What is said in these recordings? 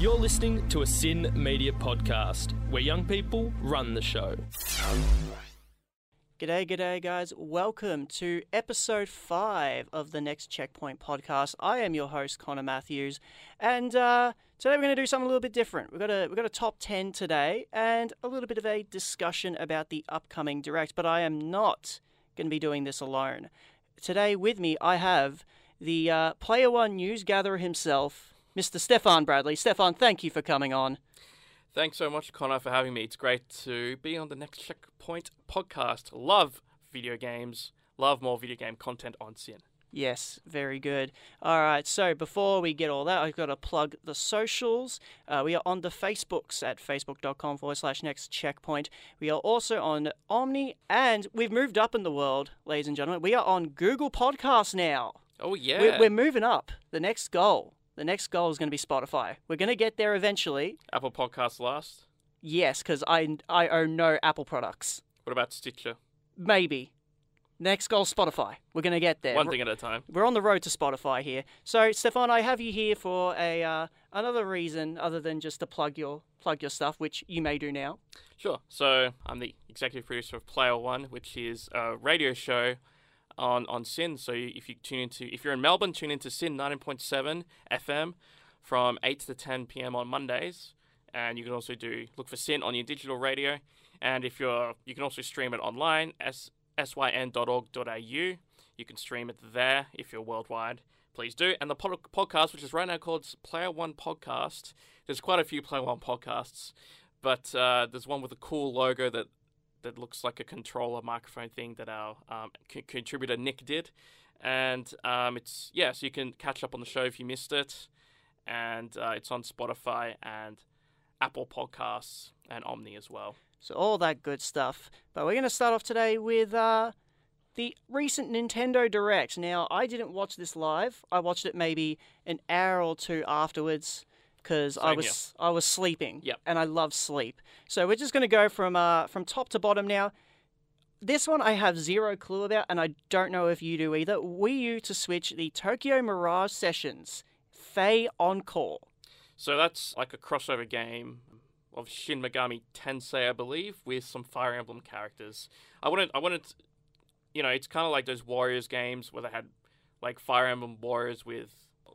You're listening to a SYN Media podcast where young people run the show. G'day, g'day, guys. Welcome to episode five of the Next Checkpoint podcast. I am your host, Connor Matthews, and uh, today we're going to do something a little bit different. We've got a we've got a top ten today, and a little bit of a discussion about the upcoming direct. But I am not going to be doing this alone. Today, with me, I have the uh, Player One news gatherer himself, Mr. Stefan Bradley. Stefan, thank you for coming on. Thanks so much, Connor, for having me. It's great to be on the Next Checkpoint podcast. Love video games, love more video game content on SYN. Yes, very good. All right, so before we get all that, I've got to plug the socials. Uh, we are on the Facebooks at facebook.com forward slash next checkpoint. We are also on Omny, and we've moved up in the world, ladies and gentlemen. We are on Google Podcasts now. Oh, yeah. We're, we're moving up. The next goal. The next goal is going to be Spotify. We're going to get there eventually. Apple Podcasts last. Yes, because I, I own no Apple products. What about Stitcher? Maybe. Next goal, Spotify. We're going to get there. One thing at a time. We're on the road to Spotify here. So, Stefan, I have you here for a uh, another reason other than just to plug your plug your stuff, which you may do now. Sure. So I'm the executive producer of Player One, which is a radio show on on SYN. So if you tune into if you're in Melbourne, tune into SYN 19.7 FM from 8 to 10 p.m. on Mondays, and you can also do look for SYN on your digital radio. And if you're you can also stream it online s syn.org.au. You can stream it there if you're worldwide. Please do. And the pod- podcast, which is right now called Player One Podcast. There's quite a few Player One podcasts, but uh, there's one with a cool logo that that looks like a controller microphone thing that our um, contributor Nick did. And um, it's, yeah, so you can catch up on the show if you missed it. And uh, it's on Spotify and Apple Podcasts and Omny as well. So all that good stuff. But we're going to start off today with uh, the recent Nintendo Direct. Now, I didn't watch this live. I watched it maybe an hour or two afterwards because I was I was sleeping. Yep. And I love sleep. So we're just going to go from uh, from top to bottom now. This one I have zero clue about, and I don't know if you do either. Wii U to Switch the Tokyo Mirage Sessions, Faye Encore. So that's like a crossover game of Shin Megami Tensei, I believe, with some Fire Emblem characters. I wanted, I wanted, you know, it's kind of like those Warriors games where they had like Fire Emblem Warriors with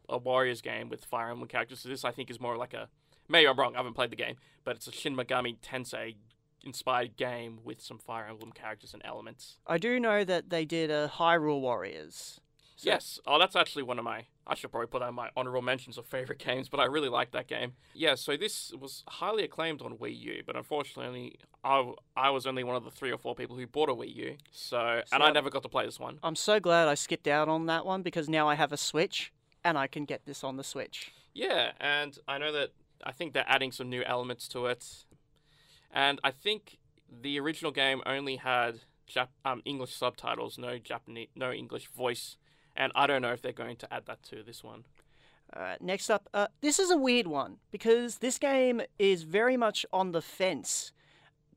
a Warriors game with Fire Emblem characters. So this, I think, is more like a. Maybe I'm wrong. I haven't played the game, but it's a Shin Megami Tensei inspired game with some Fire Emblem characters and elements. I do know that they did a Hyrule Warriors. So- Yes. Oh, that's actually one of my. I should probably put that in my honorable mentions of favorite games, but I really like that game. Yeah. So this was highly acclaimed on Wii U, but unfortunately, I, I was only one of the three or four people who bought a Wii U. So, and I never got to play this one. I'm so glad I skipped out on that one because now I have a Switch and I can get this on the Switch. Yeah, and I know that I think they're adding some new elements to it, and I think the original game only had Jap- um, English subtitles, no Japanese, no English voice, and I don't know if they're going to add that to this one. Uh, next up, uh, this is a weird one because this game is very much on the fence.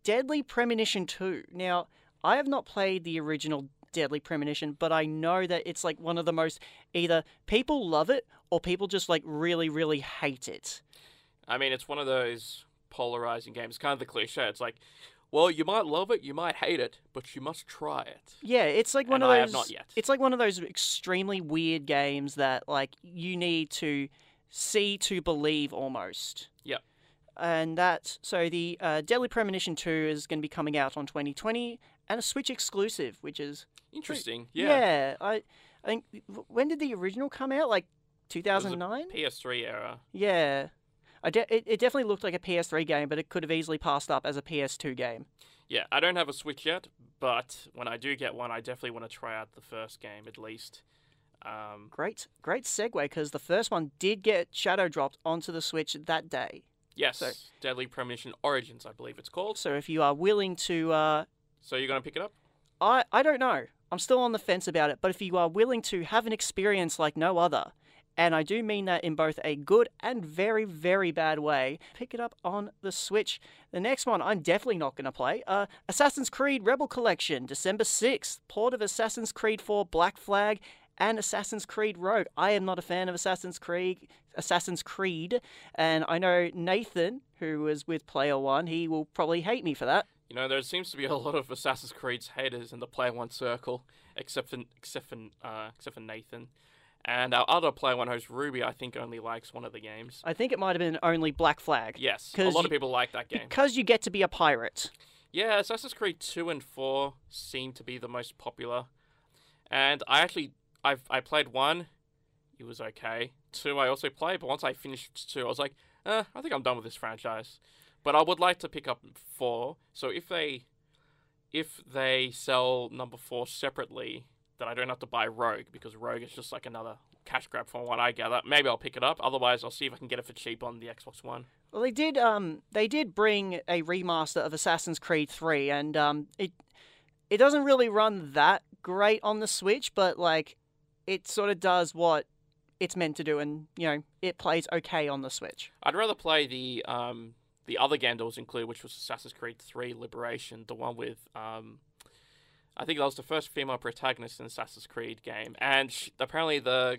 Deadly Premonition 2. Now, I have not played the original Deadly Premonition, but I know that it's like one of the most either people love it or people just like really, really hate it. I mean, it's one of those polarizing games. Kind of the cliche. It's like, well, you might love it, you might hate it, but you must try it. Yeah, it's like one And of I those. have not yet. It's like one of those extremely weird games that like you need to see to believe almost. Yep. And that so the uh, Deadly Premonition Two is going to be coming out on 2020 and a Switch exclusive, which is Interesting. Yeah. yeah. I I think when did the original come out? Like 2009. PS3 era. Yeah. I de- it, it definitely looked like a PS3 game, but it could have easily passed up as a PS2 game. Yeah, I don't have a Switch yet, but when I do get one, I definitely want to try out the first game at least. Um, Great, great segue because the first one did get shadow dropped onto the Switch that day. yes, So- Deadly Premonition Origins, I believe it's called. So if you are willing to, uh, So you're gonna pick it up? I I don't know. I'm still on the fence about it. But if you are willing to have an experience like no other, and I do mean that in both a good and very very bad way, pick it up on the Switch. The next one I'm definitely not going to play. Uh, Assassin's Creed Rebel Collection, December 6th. Port of Assassin's Creed 4 Black Flag and Assassin's Creed Rogue. I am not a fan of Assassin's Creed. Assassin's Creed, and I know Nathan, who was with Player One, he will probably hate me for that. You know, there seems to be a lot of Assassin's Creed's haters in the Player One circle, except for except for uh, except for Nathan. And our other Player One host, Ruby, I think only likes one of the games. I think it might have been only Black Flag. Yes, a lot of people like that game. Because you get to be a pirate. Yeah, Assassin's Creed 2 and 4 seem to be the most popular. And I actually I've I played 1, it was okay. 2 I also played, but once I finished 2, I was like, eh, I think I'm done with this franchise. But I would like to pick up 4. So if they if they sell number 4 separately, then I don't have to buy Rogue because Rogue is just like another cash grab from what I gather. Maybe I'll pick it up. Otherwise, I'll see if I can get it for cheap on the Xbox One. Well, they did. Um, they did bring a remaster of Assassin's Creed Three, and um, it it doesn't really run that great on the Switch, but like it sort of does what it's meant to do, and you know it plays okay on the Switch. I'd rather play the um the other game that was included, which was Assassin's Creed 3 Liberation, the one with um I think that was the first female protagonist in Assassin's Creed game, and sh- apparently the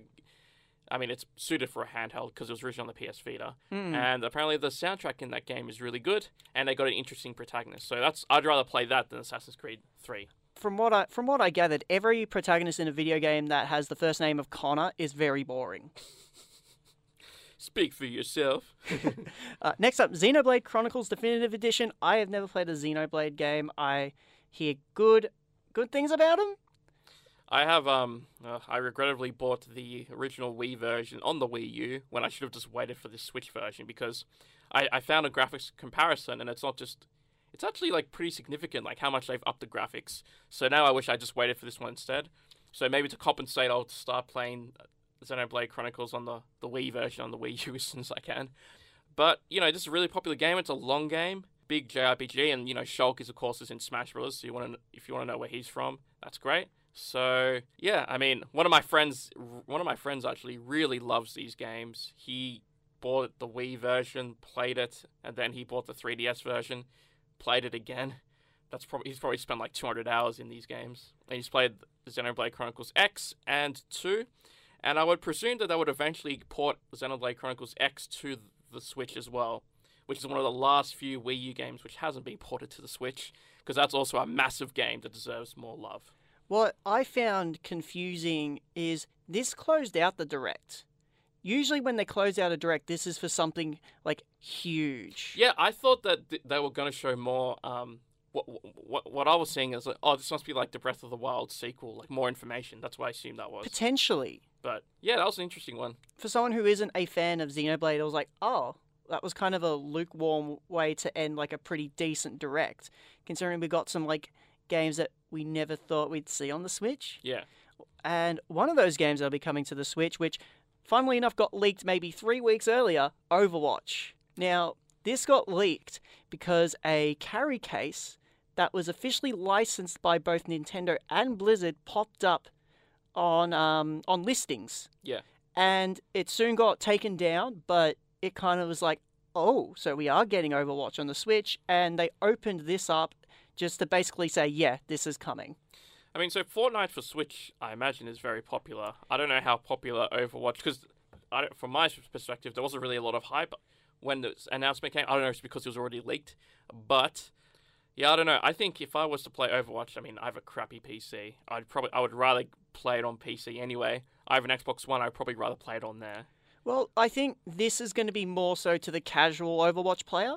I mean, it's suited for a handheld because it was originally on the PS Vita, Hmm. and apparently the soundtrack in that game is really good, and they got an interesting protagonist. So that's I'd rather play that than Assassin's Creed 3. From what I from what I gathered, every protagonist in a video game that has the first name of Connor is very boring. Speak for yourself. Uh, next up, Xenoblade Chronicles Definitive Edition. I have never played a Xenoblade game. I hear good good things about them. I have um uh, I regrettably bought the original Wii version on the Wii U when I should have just waited for the Switch version because I, I found a graphics comparison and it's not just it's actually like pretty significant like how much they've upped the graphics. So now I wish I just waited for this one instead. So maybe to compensate I'll start playing Xenoblade Chronicles on the, the Wii version on the Wii U as soon as I can. But, you know, this is a really popular game. It's a long game, big JRPG, and you know, Shulk is of course is in Smash Bros. So you want to if you want to know where he's from, that's great. So yeah, I mean, one of my friends, one of my friends actually really loves these games. He bought the Wii version, played it, and then he bought the 3DS version, played it again. That's probably he's probably spent like 200 hours in these games, and he's played Xenoblade Chronicles X and 2. And I would presume that they would eventually port Xenoblade Chronicles X to the Switch as well, which is one of the last few Wii U games which hasn't been ported to the Switch, because that's also a massive game that deserves more love. What I found confusing is this closed out the direct. Usually, when they close out a direct, this is for something like huge. Yeah, I thought that th- they were going to show more. Um, what, what what I was seeing is like, oh, this must be like the Breath of the Wild sequel, like more information. That's what I assumed that was. Potentially. But yeah, that was an interesting one. For someone who isn't a fan of Xenoblade, I was like, oh, that was kind of a lukewarm way to end like a pretty decent direct, considering we got some like games that we never thought we'd see on the Switch. Yeah, And one of those games that'll be coming to the Switch, which funnily enough got leaked maybe three weeks earlier, Overwatch. Now, this got leaked because a carry case that was officially licensed by both Nintendo and Blizzard popped up on um, on listings. Yeah. And it soon got taken down, but it kind of was like, oh, so we are getting Overwatch on the Switch, and they opened this up just to basically say, yeah, this is coming. I mean, so Fortnite for Switch, I imagine, is very popular. I don't know how popular Overwatch, because from my perspective, there wasn't really a lot of hype when the announcement came. I don't know if it's because it was already leaked, but yeah, I don't know. I think if I was to play Overwatch, I mean, I have a crappy PC. I'd probably, I would rather play it on PC anyway. I have an Xbox One. I'd probably rather play it on there. Well, I think this is going to be more so to the casual Overwatch player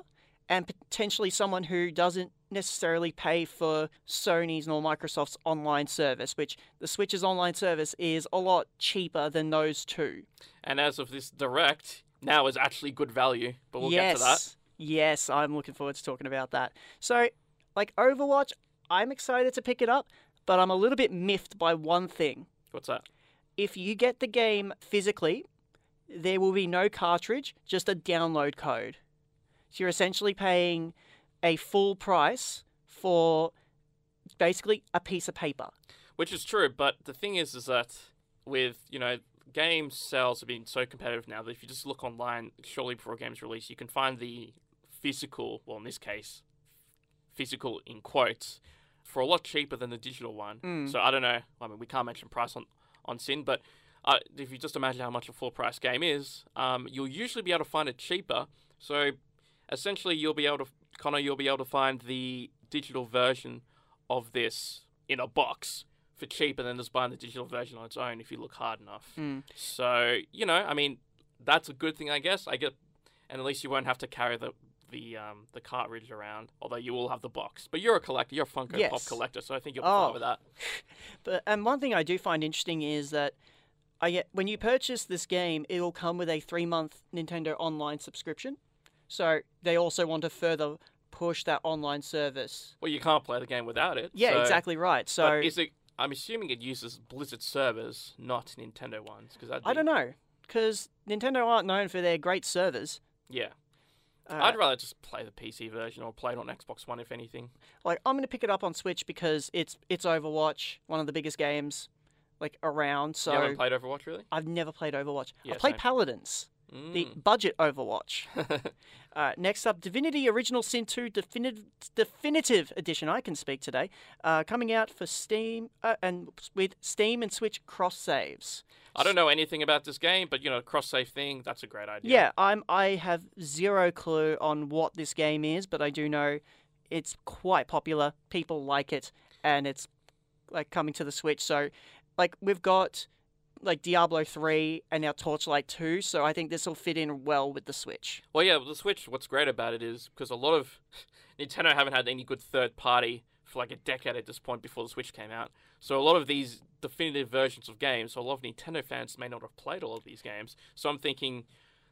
and potentially someone who doesn't necessarily pay for Sony's nor Microsoft's online service, which the Switch's online service is a lot cheaper than those two. And as of this direct, now is actually good value, but we'll yes. get to that. Yes, I'm looking forward to talking about that. So, like Overwatch, I'm excited to pick it up, but I'm a little bit miffed by one thing. What's that? If you get the game physically, there will be no cartridge, just a download code. So you're essentially paying a full price for basically a piece of paper. Which is true, but the thing is, is that with you know game sales have been so competitive now that if you just look online, shortly before a game's release, you can find the physical, well in this case, physical in quotes, for a lot cheaper than the digital one. Mm. So I don't know. I mean, we can't mention price on on SYN, but uh, if you just imagine how much a full price game is, um, you'll usually be able to find it cheaper. So essentially, you'll be able to Connor, you'll be able to find the digital version of this in a box for cheaper than just buying the digital version on its own if you look hard enough. Mm. So you know, I mean, that's a good thing, I guess. I get, and at least you won't have to carry the the um, the cartridge around, although you will have the box. But you're a collector, you're a Funko Pop Yes. collector, so I think you're Oh. fine with that. But and one thing I do find interesting is that I get when you purchase this game, it'll come with a three month Nintendo Online subscription. So they also want to further push that online service. Well, you can't play the game without it. Yeah, so- exactly right. So but is it? I'm assuming it uses Blizzard servers, not Nintendo ones, because I don't know because Nintendo aren't known for their great servers. Yeah, I'd rather just play the PC version or play it on Xbox One, if anything. like I'm gonna pick it up on Switch because it's it's Overwatch, one of the biggest games like around. So you haven't played Overwatch, really? I've never played Overwatch. Yeah, I played same. Paladins, the Mm. budget Overwatch. Uh, next up, Divinity Original Sin 2 Definitive, Definitive Edition. I can speak today. Uh, coming out for Steam uh, and with Steam and Switch cross saves. I don't know anything about this game, but you know, cross save thing, that's a great idea. Yeah, I'm. I have zero clue on what this game is, but I do know it's quite popular. People like it, and it's like coming to the Switch. So, like we've got like Diablo 3 and now Torchlight 2, so I think this will fit in well with the Switch. Well, yeah, the Switch. What's great about it is because a lot of Nintendo haven't had any good third party for like a decade at this point before the Switch came out. So a lot of these definitive versions of games, so a lot of Nintendo fans may not have played all of these games. So I'm thinking,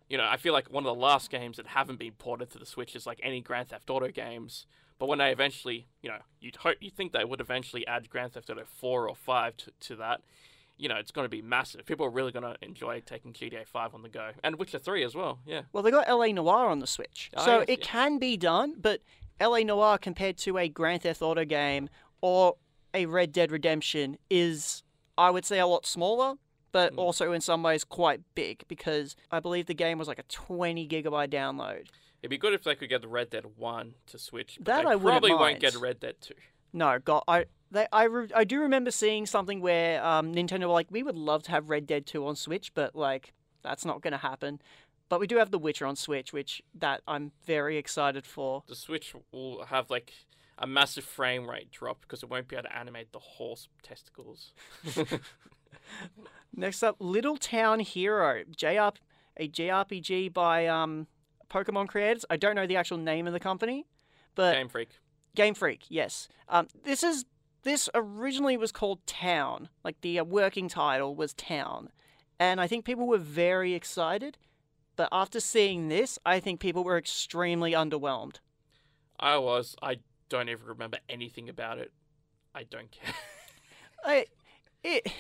you know, I feel like one of the last games that haven't been ported to the Switch is like any Grand Theft Auto games. But when they eventually, you know, you'd hope you think they would eventually add Grand Theft Auto 4 or 5 to, to that. You know, it's going to be massive. People are really going to enjoy taking GTA 5 on the go. And Witcher 3 as well, yeah. Well, they got LA Noire on the Switch, Oh, so yes, it can be done. But LA Noire compared to a Grand Theft Auto game or a Red Dead Redemption is, I would say, a lot smaller, but Mm. also in some ways quite big because I believe the game was like a 20 gigabyte download. It'd be good if they could get the Red Dead 1 to Switch. But That I probably won't get Red Dead 2. No, God, I they I, re- I do remember seeing something where um, Nintendo were like, we would love to have Red Dead 2 on Switch, but like that's not going to happen. But we do have The Witcher on Switch, which that I'm very excited for. The Switch will have like a massive frame rate drop because it won't be able to animate the horse testicles. Next up, Little Town Hero, JR, a JRPG by um, Pokemon creators. I don't know the actual name of the company, but Game Freak. Game Freak, yes. Um, this is this originally was called Town, like the uh, working title was Town, and I think people were very excited. But after seeing this, I think people were extremely underwhelmed. I was. I don't even remember anything about it. I don't care. I, it,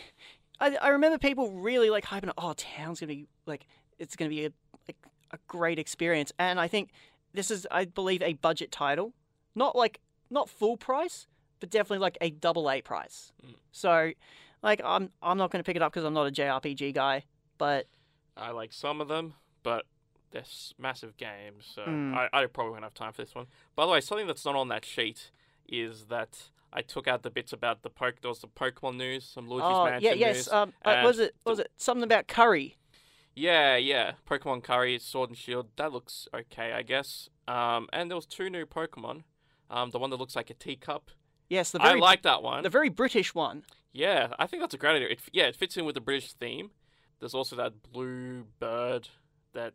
I, I remember people really like hyping. Oh, Town's gonna be like it's gonna be a, like a great experience, and I think this is, I believe, a budget title, not like not full price, but definitely like a double A price. Mm. So, like, I'm I'm not gonna pick it up because I'm not a JRPG guy, but I like some of them, but they're massive games, so Mm. I, I probably won't have time for this one. By the way, something that's not on that sheet is that I took out the bits about the poke. There was the Pokemon news, some Luigi's oh Mansion yeah, yes. news. Um, uh, was it was it something about curry? Yeah, yeah. Pokemon Curry, Sword and Shield. That looks okay, I guess. Um, and there was two new Pokemon. Um, the one that looks like a teacup. Yes, the I very like that one. the very British one. Yeah, I think that's a great idea. It, yeah, it fits in with the British theme. There's also that blue bird that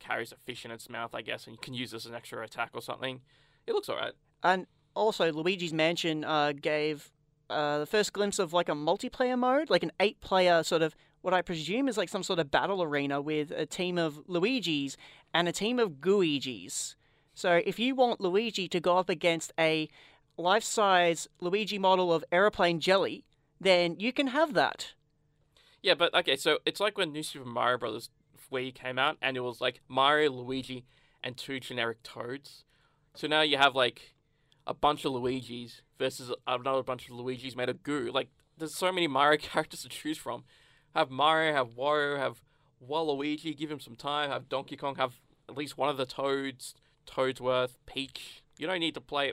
carries a fish in its mouth, I guess, and you can use this as an extra attack or something. It looks alright. And also, Luigi's Mansion uh, gave uh, the first glimpse of like a multiplayer mode, like an eight-player sort of what I presume is like some sort of battle arena with a team of Luigi's and a team of Gooigi's. So if you want Luigi to go up against a life-size Luigi model of aeroplane jelly, then you can have that. Yeah, but okay, so it's like when New Super Mario Brothers Wii came out, and it was like Mario, Luigi, and two generic Toads. So now you have like a bunch of Luigis versus another bunch of Luigis made of goo. Like, there's so many Mario characters to choose from. Have Mario, have Wario, have Waluigi. Give him some time. Have Donkey Kong. Have at least one of the Toads. Toadsworth, Peach. You don't need to play.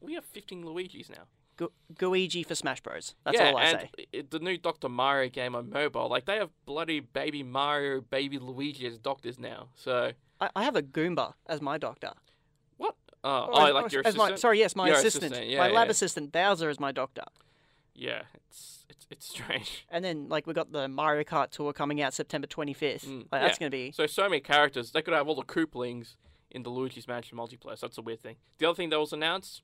We have 15 Luigis now. Gu- Gooigi for Smash Bros. That's yeah, all I and say. i- the new Dr. Mario game on mobile, like they have bloody baby Mario, baby Luigi as doctors now. So I, I have a Goomba as my doctor. what? Uh, oh, as- like your as my- assistant? sorry, yes, my Your assistant. assistant, yeah, my lab yeah. assistant Bowser is my doctor. Yeah, it's it's it's strange. And then like we got the Mario Kart tour coming out September 25th. Mm, like, that's yeah. gonna be So so many characters. They could have all the Koopalings in the Luigi's Mansion multiplayer. So that's a weird thing. The other thing that was announced,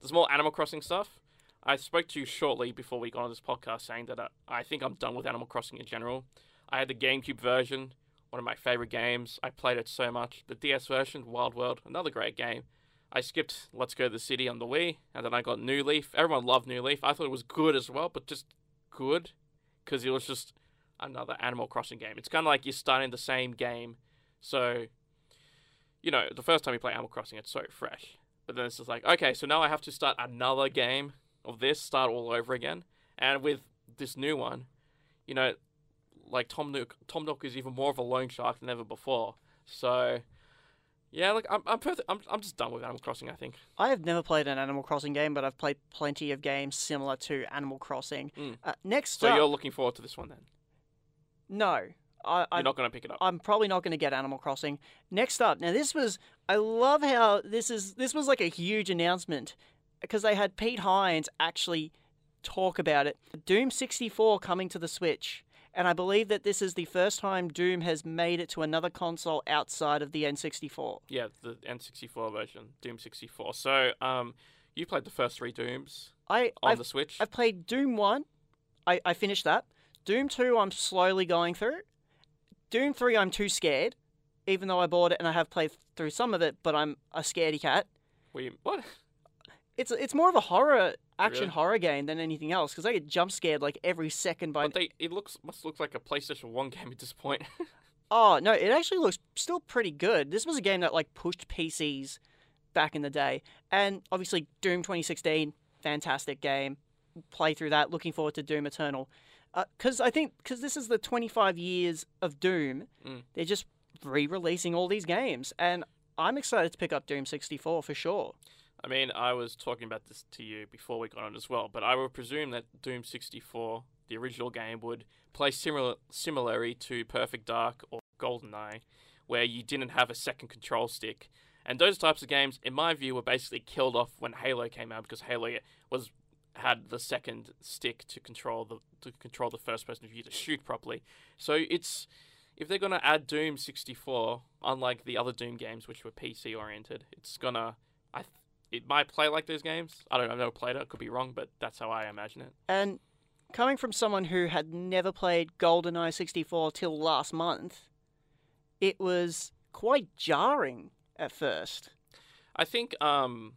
there's more Animal Crossing stuff. I spoke to you shortly before we got on this podcast saying that uh, I think I'm done with Animal Crossing in general. I had the GameCube version, one of my favorite games. I played it so much. The DS version, Wild World, another great game. I skipped Let's Go to the City on the Wii, and then I got New Leaf. Everyone loved New Leaf. I thought it was good as well, but just good because it was just another Animal Crossing game. It's kind of like you're starting the same game, so you know the first time you play Animal Crossing, it's so fresh. But then it's just like, okay, so now I have to start another game of this, start all over again. And with this new one, you know, like Tom Nook, Tom Nook is even more of a loan shark than ever before. So, yeah, like I'm, I'm, perfect, I'm, I'm just done with Animal Crossing. I think. I have never played an Animal Crossing game, but I've played plenty of games similar to Animal Crossing. Mm. Uh, next So up, you're looking forward to this one then? no, I, You're not going to pick it up. I'm probably not going to get Animal Crossing. Next up, now this was I love how this is this was like a huge announcement because they had Pete Hines actually talk about it. Doom 64 coming to the Switch. And I believe that this is the first time Doom has made it to another console outside of the N64. Yeah, the N64 version, Doom 64. So, um, you played the first three Dooms I on I've, the Switch. I've played Doom 1. I, I finished that. Doom 2 I'm slowly going through. Doom 3 I'm too scared even though I bought it and I have played through some of it, but I'm a scaredy cat. You, what? It's it's more of a horror action Really? horror game than anything else because I get jump scared like every second by. But they, it looks must look like a PlayStation One game at this point. Oh no, it actually looks still pretty good. This was a game that like pushed PCs back in the day, and obviously Doom 2016, fantastic game. Play through that. Looking forward to Doom Eternal, because I think because this is the 25 years of Doom, Mm. they're just re-releasing all these games, and I'm excited to pick up Doom 64 for sure. I mean, I was talking about this to you before we got on as well, but I would presume that Doom 64, the original game, would play similar similarly to Perfect Dark or GoldenEye, where you didn't have a second control stick. And those types of games, in my view, were basically killed off when Halo came out because Halo was had the second stick to control the to control the first person view to shoot properly. So it's if they're gonna add Doom 64, unlike the other Doom games which were PC oriented, it's gonna I th- it might play like those games. I don't know. I've never played it. I could be wrong, but that's how I imagine it. And coming from someone who had never played GoldenEye 64 till last month, it was quite jarring at first. I think, um,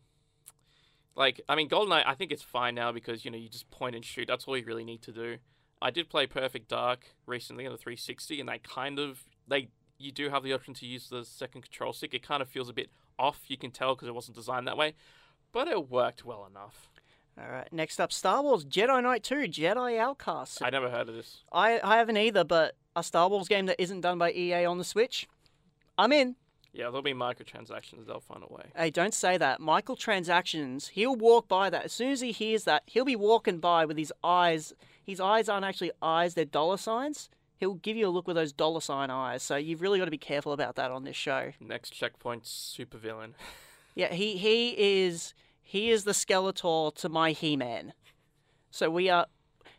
like, I mean, GoldenEye, I think it's fine now because, you know, you just point and shoot. That's all you really need to do. I did play Perfect Dark recently on the 360, and they kind of, they, you do have the option to use the second control stick. It kind of feels a bit off, you can tell, because it wasn't designed that way, but it worked well enough. All right, next up Star Wars Jedi Knight 2 Jedi Outcast. I never heard of this. I, I haven't either, but a Star Wars game that isn't done by EA on the Switch, I'm in. Yeah, there'll be microtransactions. They'll find a way. Hey, don't say that. Michael Transactions, he'll walk by that. As soon as he hears that, he'll be walking by with his eyes. His eyes aren't actually eyes, they're dollar signs. He'll give you a look with those dollar sign eyes. So you've really got to be careful about that on this show. Next checkpoint, supervillain. Yeah, he he is he is the Skeletor to my He-Man. So we are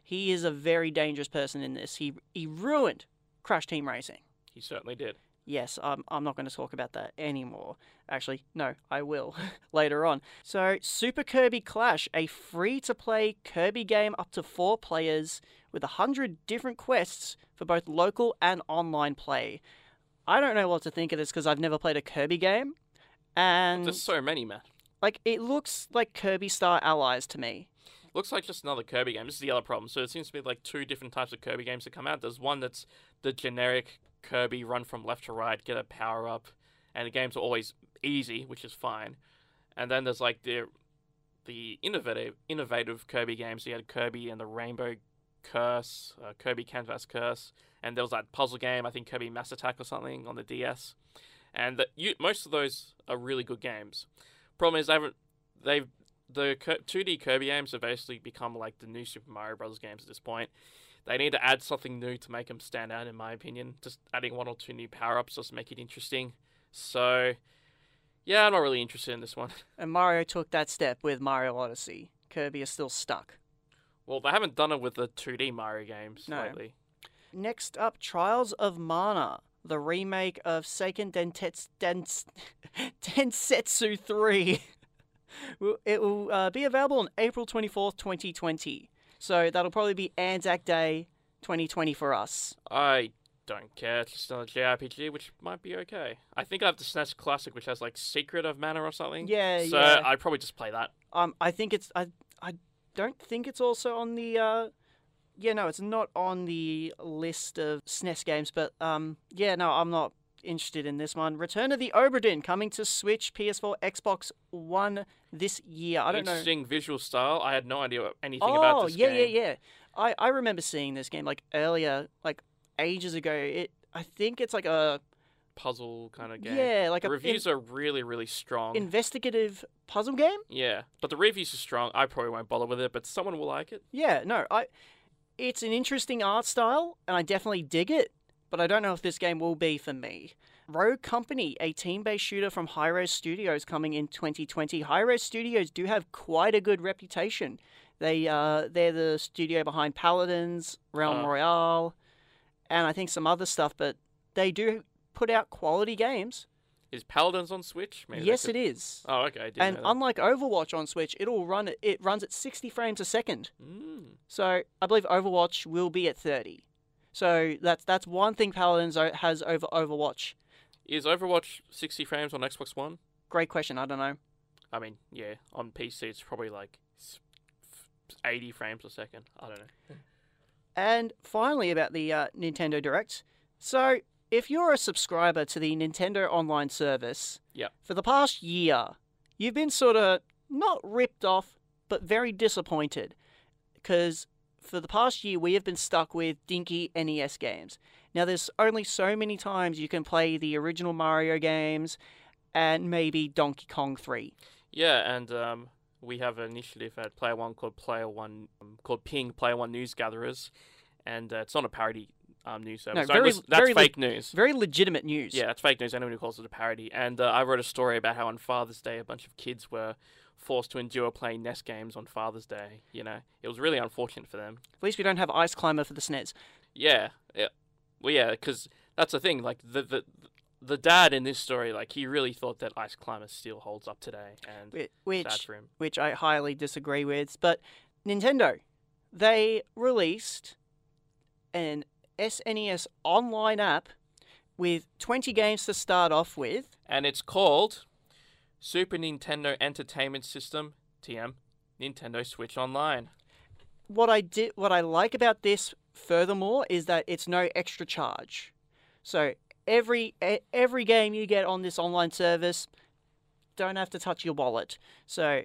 he is a very dangerous person in this. He he ruined Crash Team Racing. He certainly did. Yes, I'm, I'm not going to talk about that anymore. Actually, no, I will later on. So, Super Kirby Clash, a free to play Kirby game up to four players with 100 different quests for both local and online play. I don't know what to think of this because I've never played a Kirby game. And, There's so many, man. like, it looks like Kirby Star Allies to me. Looks like just another Kirby game. This is the other problem. So it seems to be like two different types of Kirby games that come out. There's one that's the generic Kirby run from left to right, get a power up, and the games are always easy, which is fine. And then there's like the the innovative innovative Kirby games. You had Kirby and the Rainbow Curse, uh, Kirby Canvas Curse, and there was that puzzle game. I think Kirby Mass Attack or something on the DS. And the, you, most of those are really good games. Problem is they haven't they've the 2D Kirby games have basically become like the new Super Mario Bros. games at this point. They need to add something new to make them stand out, in my opinion. Just adding one or two new power ups just make it interesting. So, yeah, I'm not really interested in this one. And Mario took that step with Mario Odyssey. Kirby is still stuck. Well, they haven't done it with the 2D Mario games No. lately. Next up, Trials of Mana, the remake of Seiken Dentetsu, Dens, Densetsu 3. It will uh, be available on April 24th, 2020. So that'll probably be Anzac Day 2020 for us. I don't care. It's just another JRPG, which might be okay. I think I have the SNES Classic, which has like Secret of Mana or something. Yeah, yeah. So yeah. I'd probably just play that. Um, I think it's I I don't think it's also on the uh, yeah no it's not on the list of SNES games, but um yeah no I'm not interested in this one. Return of the Obra Dinn coming to Switch, PS4, Xbox One this year. I don't know. Interesting visual style. I had no idea anything Oh about this yeah game. yeah yeah. I I remember seeing this game like earlier like ages ago. It I think it's like a Puzzle kind of game. yeah like The a reviews are really, really strong. investigative puzzle game. yeah, but the reviews are strong. I probably won't bother with it, but someone will like it. Yeah, no, I. It's an interesting art style, and I definitely dig it. But I don't know if this game will be for me. Rogue Company, a team-based shooter from Hi-Rez Studios, coming in 2020. Hi-Rez Studios do have quite a good reputation. They uh, they're the studio behind Paladins, Realm Oh. Royale, and I think some other stuff. But they do put out quality games. Is Paladins on Switch? Maybe yes, it is. Oh, okay. And unlike Overwatch on Switch, it'll run it runs at 60 frames a second. Mm. So I believe Overwatch will be at 30. So that's that's one thing Paladins o- has over Overwatch. Is Overwatch 60 frames on Xbox One? Great question. I don't know. I mean, yeah, on PC it's probably like 80 frames a second. I don't know. And finally, about the uh, Nintendo Direct. So if you're a subscriber to the Nintendo Online service, Yep. for the past year, you've been sort of not ripped off, but very disappointed, because for the past year we have been stuck with dinky NES games. Now there's only so many times you can play the original Mario games, and maybe Donkey Kong 3. Yeah, and um, we have an initiative at Player One called Player One, um, called Ping Player One News Gatherers, and uh, it's not a parody um, news service. Don't very- listen- that's very le- fake news. Very legitimate news. Yeah, it's fake news. Anyone who calls it a parody. And uh, I wrote a story about how on Father's Day, a bunch of kids were forced to endure playing NES games on Father's Day. You know, it was really unfortunate for them. At least we don't have Ice Climber for the SNES. Yeah, yeah. Well, yeah, because that's the thing. Like the the the dad in this story, like he really thought that Ice Climber still holds up today, and Which for him. which I highly disagree with. But Nintendo, they released an SNES online app with 20 games to start off with. And it's called Super Nintendo Entertainment System (TM) Nintendo Switch Online. What I did, what I like about this, furthermore, is that it's no extra charge. So every every game you get on this online service, don't have to touch your wallet. So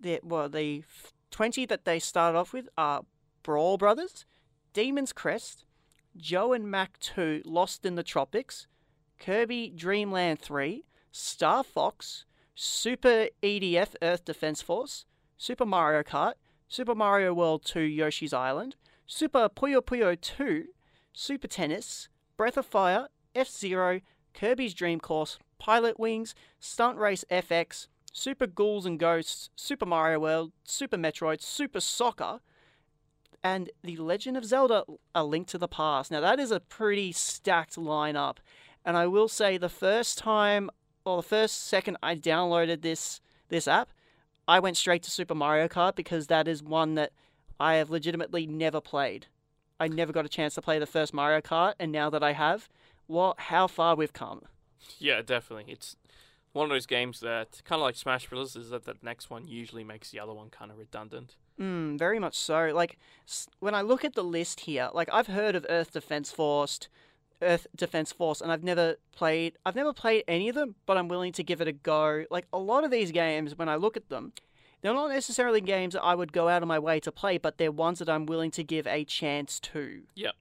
the well, the 20 that they start off with are Brawl Brothers, Demon's Crest, Joe and Mac 2 Lost in the Tropics, Kirby Dreamland 3, Star Fox, Super EDF Earth Defense Force, Super Mario Kart, Super Mario World 2 Yoshi's Island, Super Puyo Puyo 2, Super Tennis, Breath of Fire, F Zero, Kirby's Dream Course, Pilot Wings, Stunt Race FX, Super Ghouls and Ghosts, Super Mario World, Super Metroid, Super Soccer, and The Legend of Zelda A Link to the Past. Now, that is a pretty stacked lineup. And I will say, the first time, or the first second I downloaded this this app, I went straight to Super Mario Kart because that is one that I have legitimately never played. I never got a chance to play the first Mario Kart, and now that I have, well, how far we've come. Yeah, definitely. It's one of those games that kind of like Smash Bros. Is that the next one usually makes the other one kind of redundant. Mm, very much so. Like when I look at the list here, like I've heard of Earth Defense Force, Earth Defense Force, and I've never played. I've never played any of them, but I'm willing to give it a go. Like a lot of these games, when I look at them, they're not necessarily games that I would go out of my way to play, but they're ones that I'm willing to give a chance to. Yep.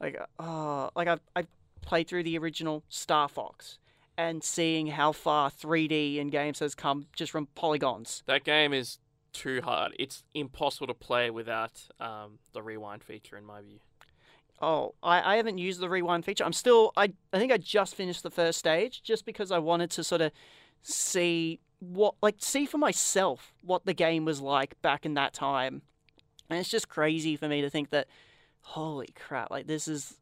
Like, uh, like I've I've played through the original Star Fox, and seeing how far 3D in games has come just from polygons. That game is too hard. It's impossible to play without um, the rewind feature, in my view. Oh, I, I haven't used the rewind feature. I'm still I I think I just finished the first stage just because I wanted to sort of see what like see for myself what the game was like back in that time. And it's just crazy for me to think that holy crap, like this is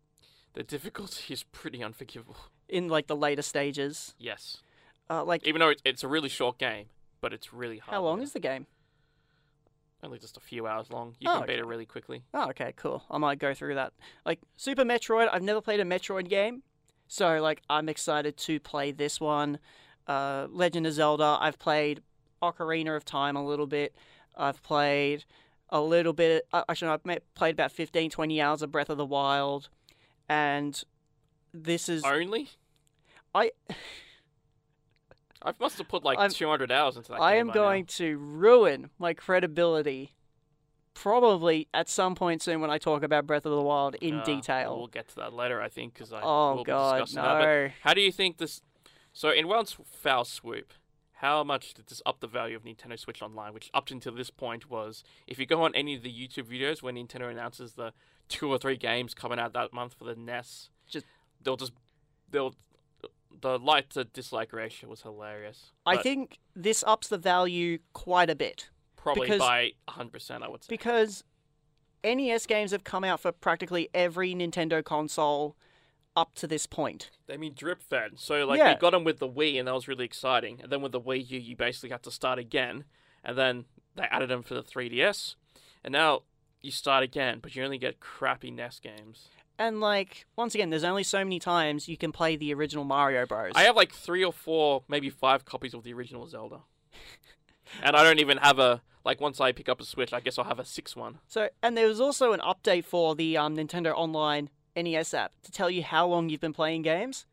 The difficulty is pretty unforgivable. in like the later stages. Yes, Uh, like even though it's a really short game, but it's really hard. how long is the game? Only just a few hours long. You Oh, can beat okay. it really quickly. Oh, okay, cool. I might go through that. Like Super Metroid, I've never played a Metroid game, so like I'm excited to play this one. Uh, Legend of Zelda, I've played Ocarina of Time a little bit. I've played a little bit. uh, Actually, I've played about 15, 20 hours of Breath of the Wild, and this is Only? I. I must have put like I'm- 200 hours into that. Game. I am going Now. to ruin my credibility. Probably at some point soon when I talk about Breath of the Wild in Uh, detail. We'll get to that later, I think, because I oh will be god, discussing that. But no! how do you think this? So in one foul swoop, how much did this up the value of Nintendo Switch Online? Which up until this point was, if you go on any of the YouTube videos when Nintendo announces the two or three games coming out that month for the NES, Just- they'll just they'll the like to dislike ratio was hilarious. I think this ups the value quite a bit probably because- by 100 percent, I would say. because NES games have come out for practically every Nintendo console up to this point. They mean, drip fed. So like Yeah. we got them with the Wii, and that was really exciting. And then with the Wii U, you basically had to start again. And then they added them for the 3DS, and now you start again, but you only get crappy NES games. And like once again, there's only so many times you can play the original Mario Bros. I have like three or four, maybe five copies of the original Zelda, and I don't even have a like. Once I pick up a Switch, I guess I'll have a six one. So, and there was also an update for the um, Nintendo Online NES app to tell you how long you've been playing games.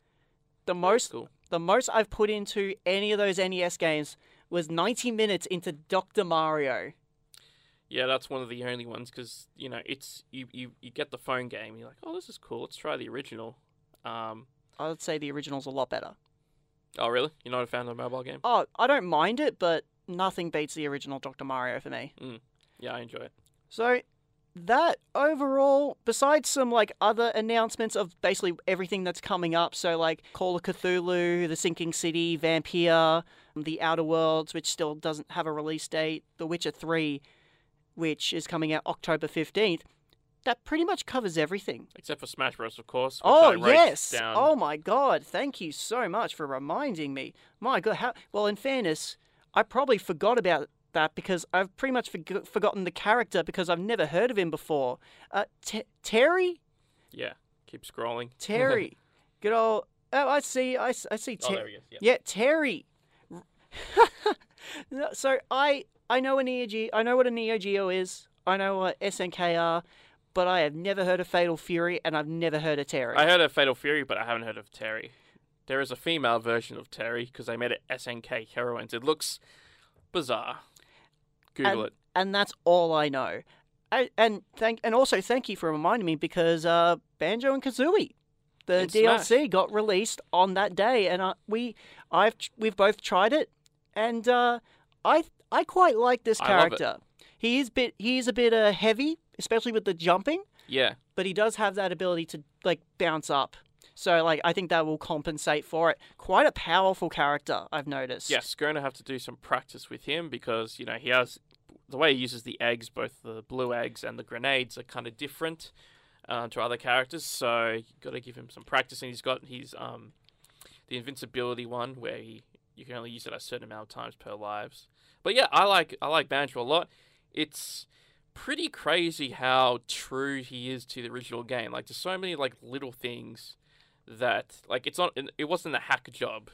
The most, Cool. the most I've put into any of those NES games was 90 minutes into Dr. Mario. Yeah, that's one of the only ones because you know it's you, you you get the phone game. You're like, oh, this is cool. Let's try the original. Um, I would say the original's a lot better. oh really? You're not a fan of the mobile game? Oh, I don't mind it, but nothing beats the original Dr. Mario for me. Yeah, I enjoy it. So that overall, besides some like other announcements of basically everything that's coming up, so like Call of Cthulhu, The Sinking City, Vampire, The Outer Worlds, which still doesn't have a release date, The Witcher 3, which is coming out October 15th, that pretty much covers everything. Except for Smash Bros, of course. Oh yes! Down. Oh my god! Thank you so much for reminding me. My god, how well? In fairness, I probably forgot about that because I've pretty much forg forgotten the character because I've never heard of him before. Uh, T- Terry, Yeah. Keep scrolling. Terry, good old. Oh, I see. I see. oh, there he is. Yeah. yeah, Terry. So I I know a Neo Geo, I know what a Neo Geo is. I know what SNK are, but I have never heard of Fatal Fury, and I've never heard of Terry. I heard of Fatal Fury, but I haven't heard of Terry. There is a female version of Terry because they made it SNK heroines. It looks bizarre. Google and, it. and that's all I know. I, and thank and also thank you for reminding me because uh, Banjo and Kazooie, the And DLC got released on that day, and uh, we I've we've both tried it, and uh, I I quite like this I love it. character. He is bit he is a bit uh, heavy, especially with the jumping, Yeah. but he does have that ability to like bounce up. So like I think that will compensate for it. Quite a powerful character, I've noticed. Yes, going to have to do some practice with him because you know he has the way he uses the eggs, both the blue eggs and the grenades, are kind of different uh, to other characters. So you got to give him some practice, and he's got his um the invincibility one where he you can only use it a certain amount of times per lives. But yeah, I like I like Banjo a lot. It's pretty crazy how true he is to the original game. Like there's so many like little things that like it's not it wasn't a hack job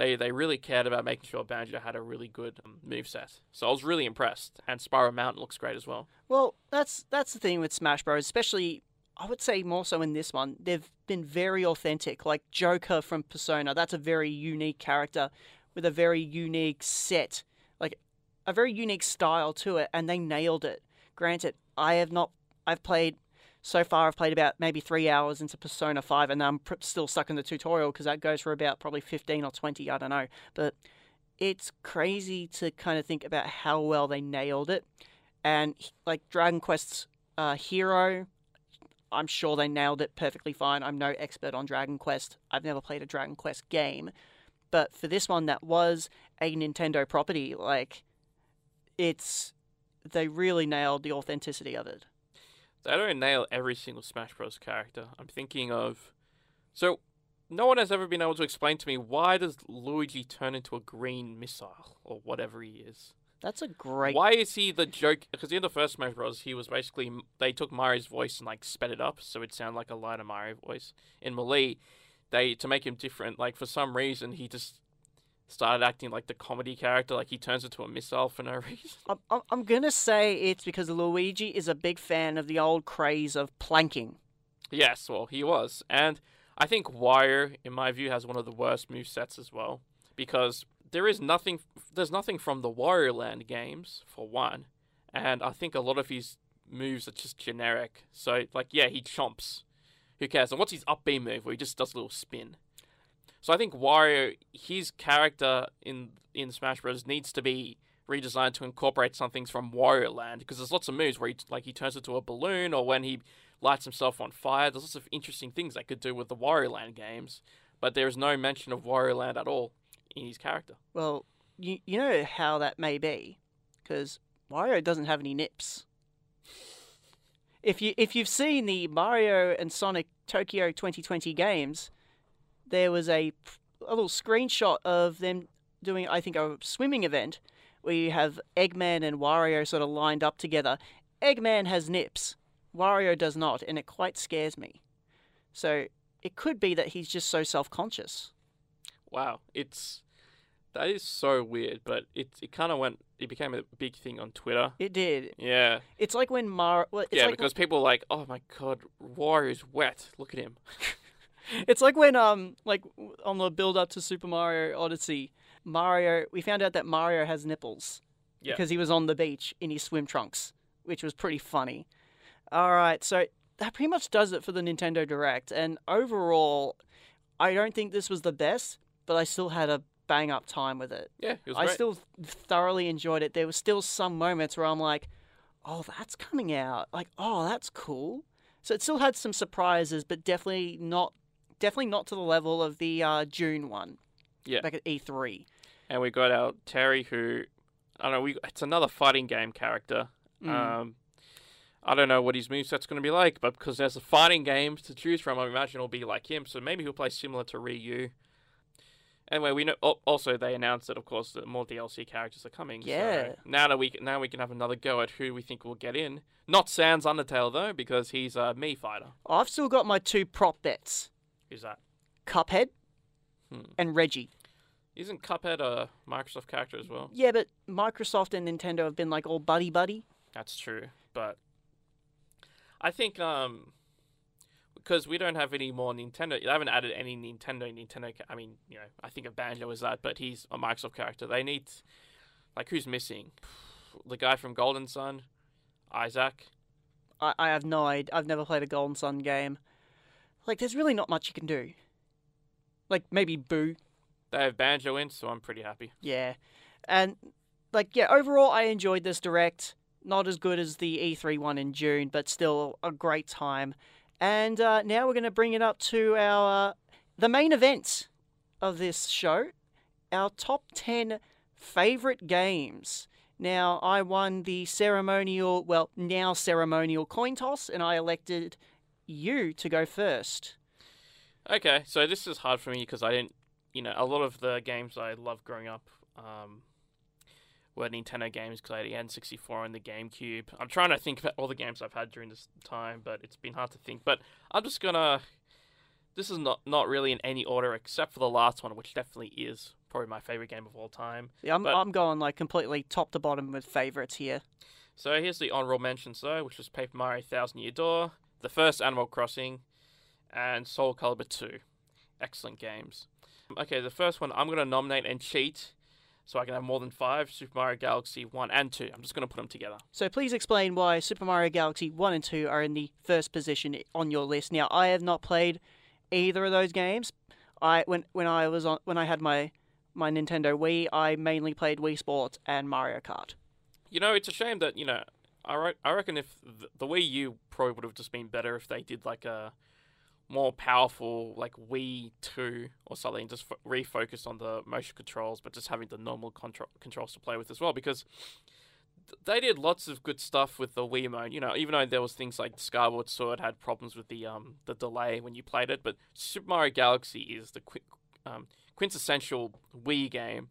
they they really cared about making sure Banjo had a really good um, moveset. So I was really impressed. And Spiral Mountain looks great as well. Well, that's that's the thing with Smash Bros. Especially, I would say more so in this one. They've been very authentic. Like Joker from Persona, that's a very unique character with a very unique set, like a very unique style to it, and they nailed it. Granted, I have not. I've played so far. I've played about maybe three hours into Persona Five, and I'm still stuck in the tutorial because that goes for about probably fifteen or twenty. I don't know, but it's crazy to kind of think about how well they nailed it. And like Dragon Quest's uh, hero, I'm sure they nailed it perfectly fine. I'm no expert on Dragon Quest. I've never played a Dragon Quest game. But for this one that was a Nintendo property, like it's they really nailed the authenticity of it. They don't nail every single Smash Bros. character. I'm thinking of. So, no one has ever been able to explain to me why does Luigi turn into a green missile or whatever he is. That's a great. Why is he the joke? Because in the first Smash Bros, he was basically they took Mario's voice and like sped it up so it sounded like a lighter Mario voice. In Melee, they to make him different. Like for some reason, he just started acting like the comedy character. Like he turns into a missile for no reason. I'm, I'm- I'm gonna say it's because Luigi is a big fan of the old craze of planking. Yes, well, he was. And I think Wario, in my view, has one of the worst move sets as well. Because there is nothing there's nothing from the Wario Land games, for one. And I think a lot of his moves are just generic. So like yeah, he chomps. Who cares? And what's his up B move where he just does a little spin? So I think Wario his character in in Smash Bros. needs to be redesigned to incorporate some things from Wario Land because there's lots of moves where he like he turns into a balloon or when he lights himself on fire. There's lots of interesting things they could do with the Wario Land games, but there is no mention of Wario Land at all in his character. Well, you you know how that may be, because Wario doesn't have any nips. If you if you've seen the Mario and Sonic Tokyo 2020 games, there was a a little screenshot of them doing I think a swimming event where you have Eggman and Wario sort of lined up together. Eggman has nips, Wario does not, and it quite scares me. So it could be that he's just so self-conscious. Wow, it's that is so weird, but it it kind of went. It became a big thing on Twitter. It did. Yeah, It's like when Mar. Well, it's yeah, like, because people are like, oh my god, Wario's wet. Look at him. It's like when um like on the build up to Super Mario Odyssey, Mario we found out that Mario has nipples Yeah. because he was on the beach in his swim trunks, which was pretty funny. All right, so that pretty much does it for the Nintendo Direct, and overall, I don't think this was the best, but I still had a bang up time with it. Yeah, it was I great. still thoroughly enjoyed it. There were still some moments where I'm like, "Oh, that's coming out!" Like, "Oh, that's cool." So it still had some surprises, but definitely not, definitely not to the level of the uh, June one. Yeah. back at E E3. and we got our Terry, who I don't know. We it's another fighting game character. Mm. Um, I don't know what his moveset's going to be like, but because there's a fighting game to choose from, I imagine it'll be like him. So maybe he'll play similar to Ryu. Anyway, we know. Also, they announced that, of course, that more DLC characters are coming. Yeah. So now that we now we can have another go at who we think will get in. Not Sans Undertale though, because he's a Mii fighter. I've still got my two prop bets: Who's that? Cuphead Hmm. and Reggie. Isn't Cuphead a Microsoft character as well? Yeah, but Microsoft and Nintendo have been like all buddy buddy. That's true, but I think um because we don't have any more Nintendo, they haven't added any Nintendo Nintendo. I mean, you know, I think of Banjo as that, but he's a Microsoft character. They need like who's missing? The guy from Golden Sun, Isaac. I, I have no idea. I've never played a Golden Sun game. Like, there's really not much you can do. Like maybe Boo. They have Banjo in, so I'm pretty happy. Yeah. And like yeah, overall I enjoyed this direct. Not as good as the E3 one in June, but still a great time. And uh, now we're going to bring it up to our uh, the main event of this show, our top 10 favorite games. Now, I won the ceremonial, well, now ceremonial coin toss and I elected you to go first. Okay, so this is hard for me because I didn't, you know, a lot of the games I loved growing up um, were Nintendo games because I had the N64 and the GameCube. I'm trying to think about all the games I've had during this time, but it's been hard to think. But I'm just gonna. This is not not really in any order except for the last one, which definitely is probably my favorite game of all time. Yeah, I'm, But- I'm going like completely top to bottom with favorites here. So here's the honorable mentions though, which was Paper Mario Thousand Year Door, the first Animal Crossing, and Soul Calibur 2. Excellent games. Okay, the first one I'm gonna nominate and cheat, so I can have more than five. Super Mario Galaxy 1 and 2. I'm just gonna put them together. So please explain why Super Mario Galaxy 1 and 2 are in the first position on your list. Now, I have not played either of those games. I when when I was on when I had my my Nintendo Wii, I mainly played Wii Sports and Mario Kart. You know, it's a shame that you know. I re- I reckon if the, the Wii U probably would have just been better if they did like a more powerful like Wii Two or something, just f- refocus on the motion controls, but just having the normal control controls to play with as well because th- they did lots of good stuff with the Wii mode. You know, even though there was things like Skyward Sword had problems with the um the delay when you played it, but Super Mario Galaxy is the um, quintessential Wii game.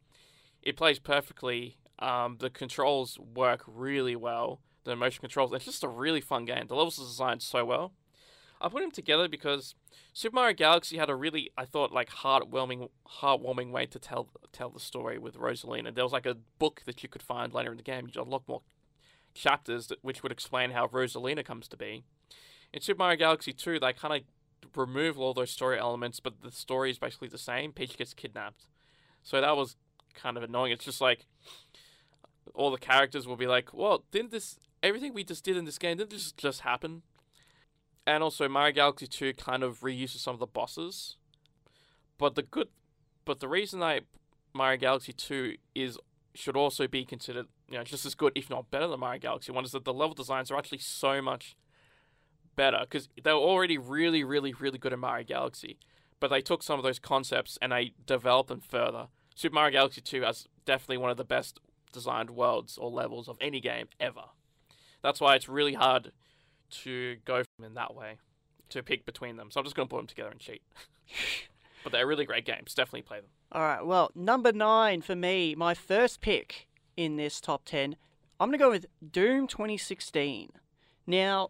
It plays perfectly. Um, the controls work really well. The motion controls. It's just a really fun game. The levels are designed so well. I put them together because Super Mario Galaxy had a really, I thought, like heartwarming, heartwarming way to tell tell the story with Rosalina. There was like a book that you could find later in the game. You unlock more chapters that, which would explain how Rosalina comes to be. In Super Mario Galaxy 2, they kind of remove all those story elements, but the story is basically the same. Peach gets kidnapped. So that was kind of annoying. It's just like all the characters will be like, well, didn't this, everything we just did in this game, didn't this just happen? And also, Mario Galaxy 2 kind of reuses some of the bosses. But the good, but the reason I, Mario Galaxy 2 is, should also be considered, you know, just as good, if not better than Mario Galaxy 1, is that the level designs are actually so much better because they were already really, really, really good in Mario Galaxy, but they took some of those concepts and they developed them further. Super Mario Galaxy 2 has definitely one of the best designed worlds or levels of any game ever. That's why it's really hard to go from in that way to pick between them. So I'm just going to put them together and cheat. but they're really great games. Definitely play them. All right, well, number nine for me, my first pick in this top 10, I'm going to go with Doom 2016. Now,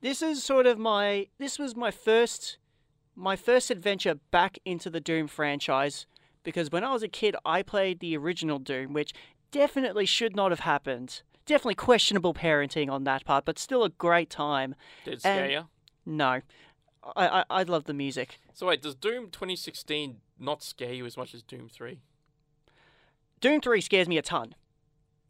this is sort of my this was my first my first adventure back into the Doom franchise because when I was a kid I played the original Doom which definitely should not have happened. Definitely questionable parenting on that part, but still a great time. Did it scare And- you? No. I, I I love the music. So wait, does Doom 2016 not scare you as much as Doom 3? Doom 3 scares me a ton.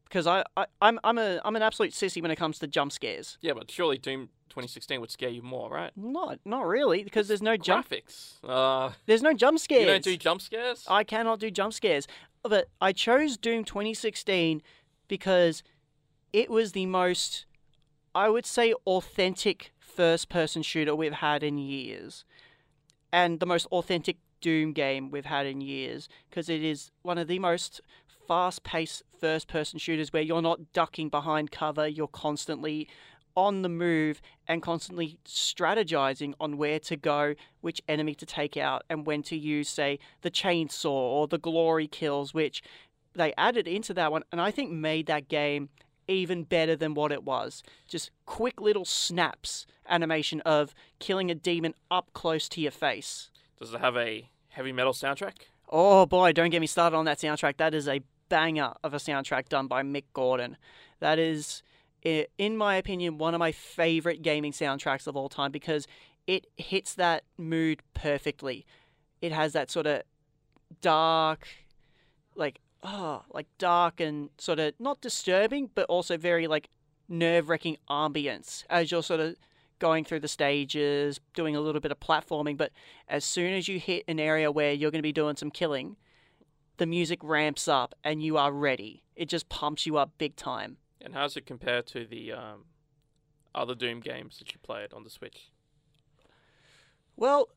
Because I, I, I'm I'm a I'm an absolute sissy when it comes to jump scares. Yeah, but surely Doom 2016 would scare you more, right? Not not really, because there's no jump Graphics. Uh, there's no jump scares. you don't do jump scares? I cannot do jump scares. But I chose Doom 2016 because it was the most, I would say, authentic first person shooter we've had in years. And the most authentic Doom game we've had in years because it is one of the most fast paced first person shooters where you're not ducking behind cover, you're constantly on the move and constantly strategizing on where to go, which enemy to take out, and when to use, say, the chainsaw or the glory kills, which they added into that one, and I think made that game even better than what it was. Just quick little snaps animation of killing a demon up close to your face. Does it have a heavy metal soundtrack? Oh boy, don't get me started on that soundtrack. That is a banger of a soundtrack done by Mick Gordon. That is, in my opinion, one of my favorite gaming soundtracks of all time because it hits that mood perfectly. It has that sort of dark, like, oh, like dark and sort of not disturbing, but also very like nerve wracking ambience as you're sort of going through the stages, doing a little bit of platforming. But as soon as you hit an area where you're going to be doing some killing, the music ramps up and you are ready. It just pumps you up big time. And how's it compare to the um, other Doom games that you played on the Switch? Well,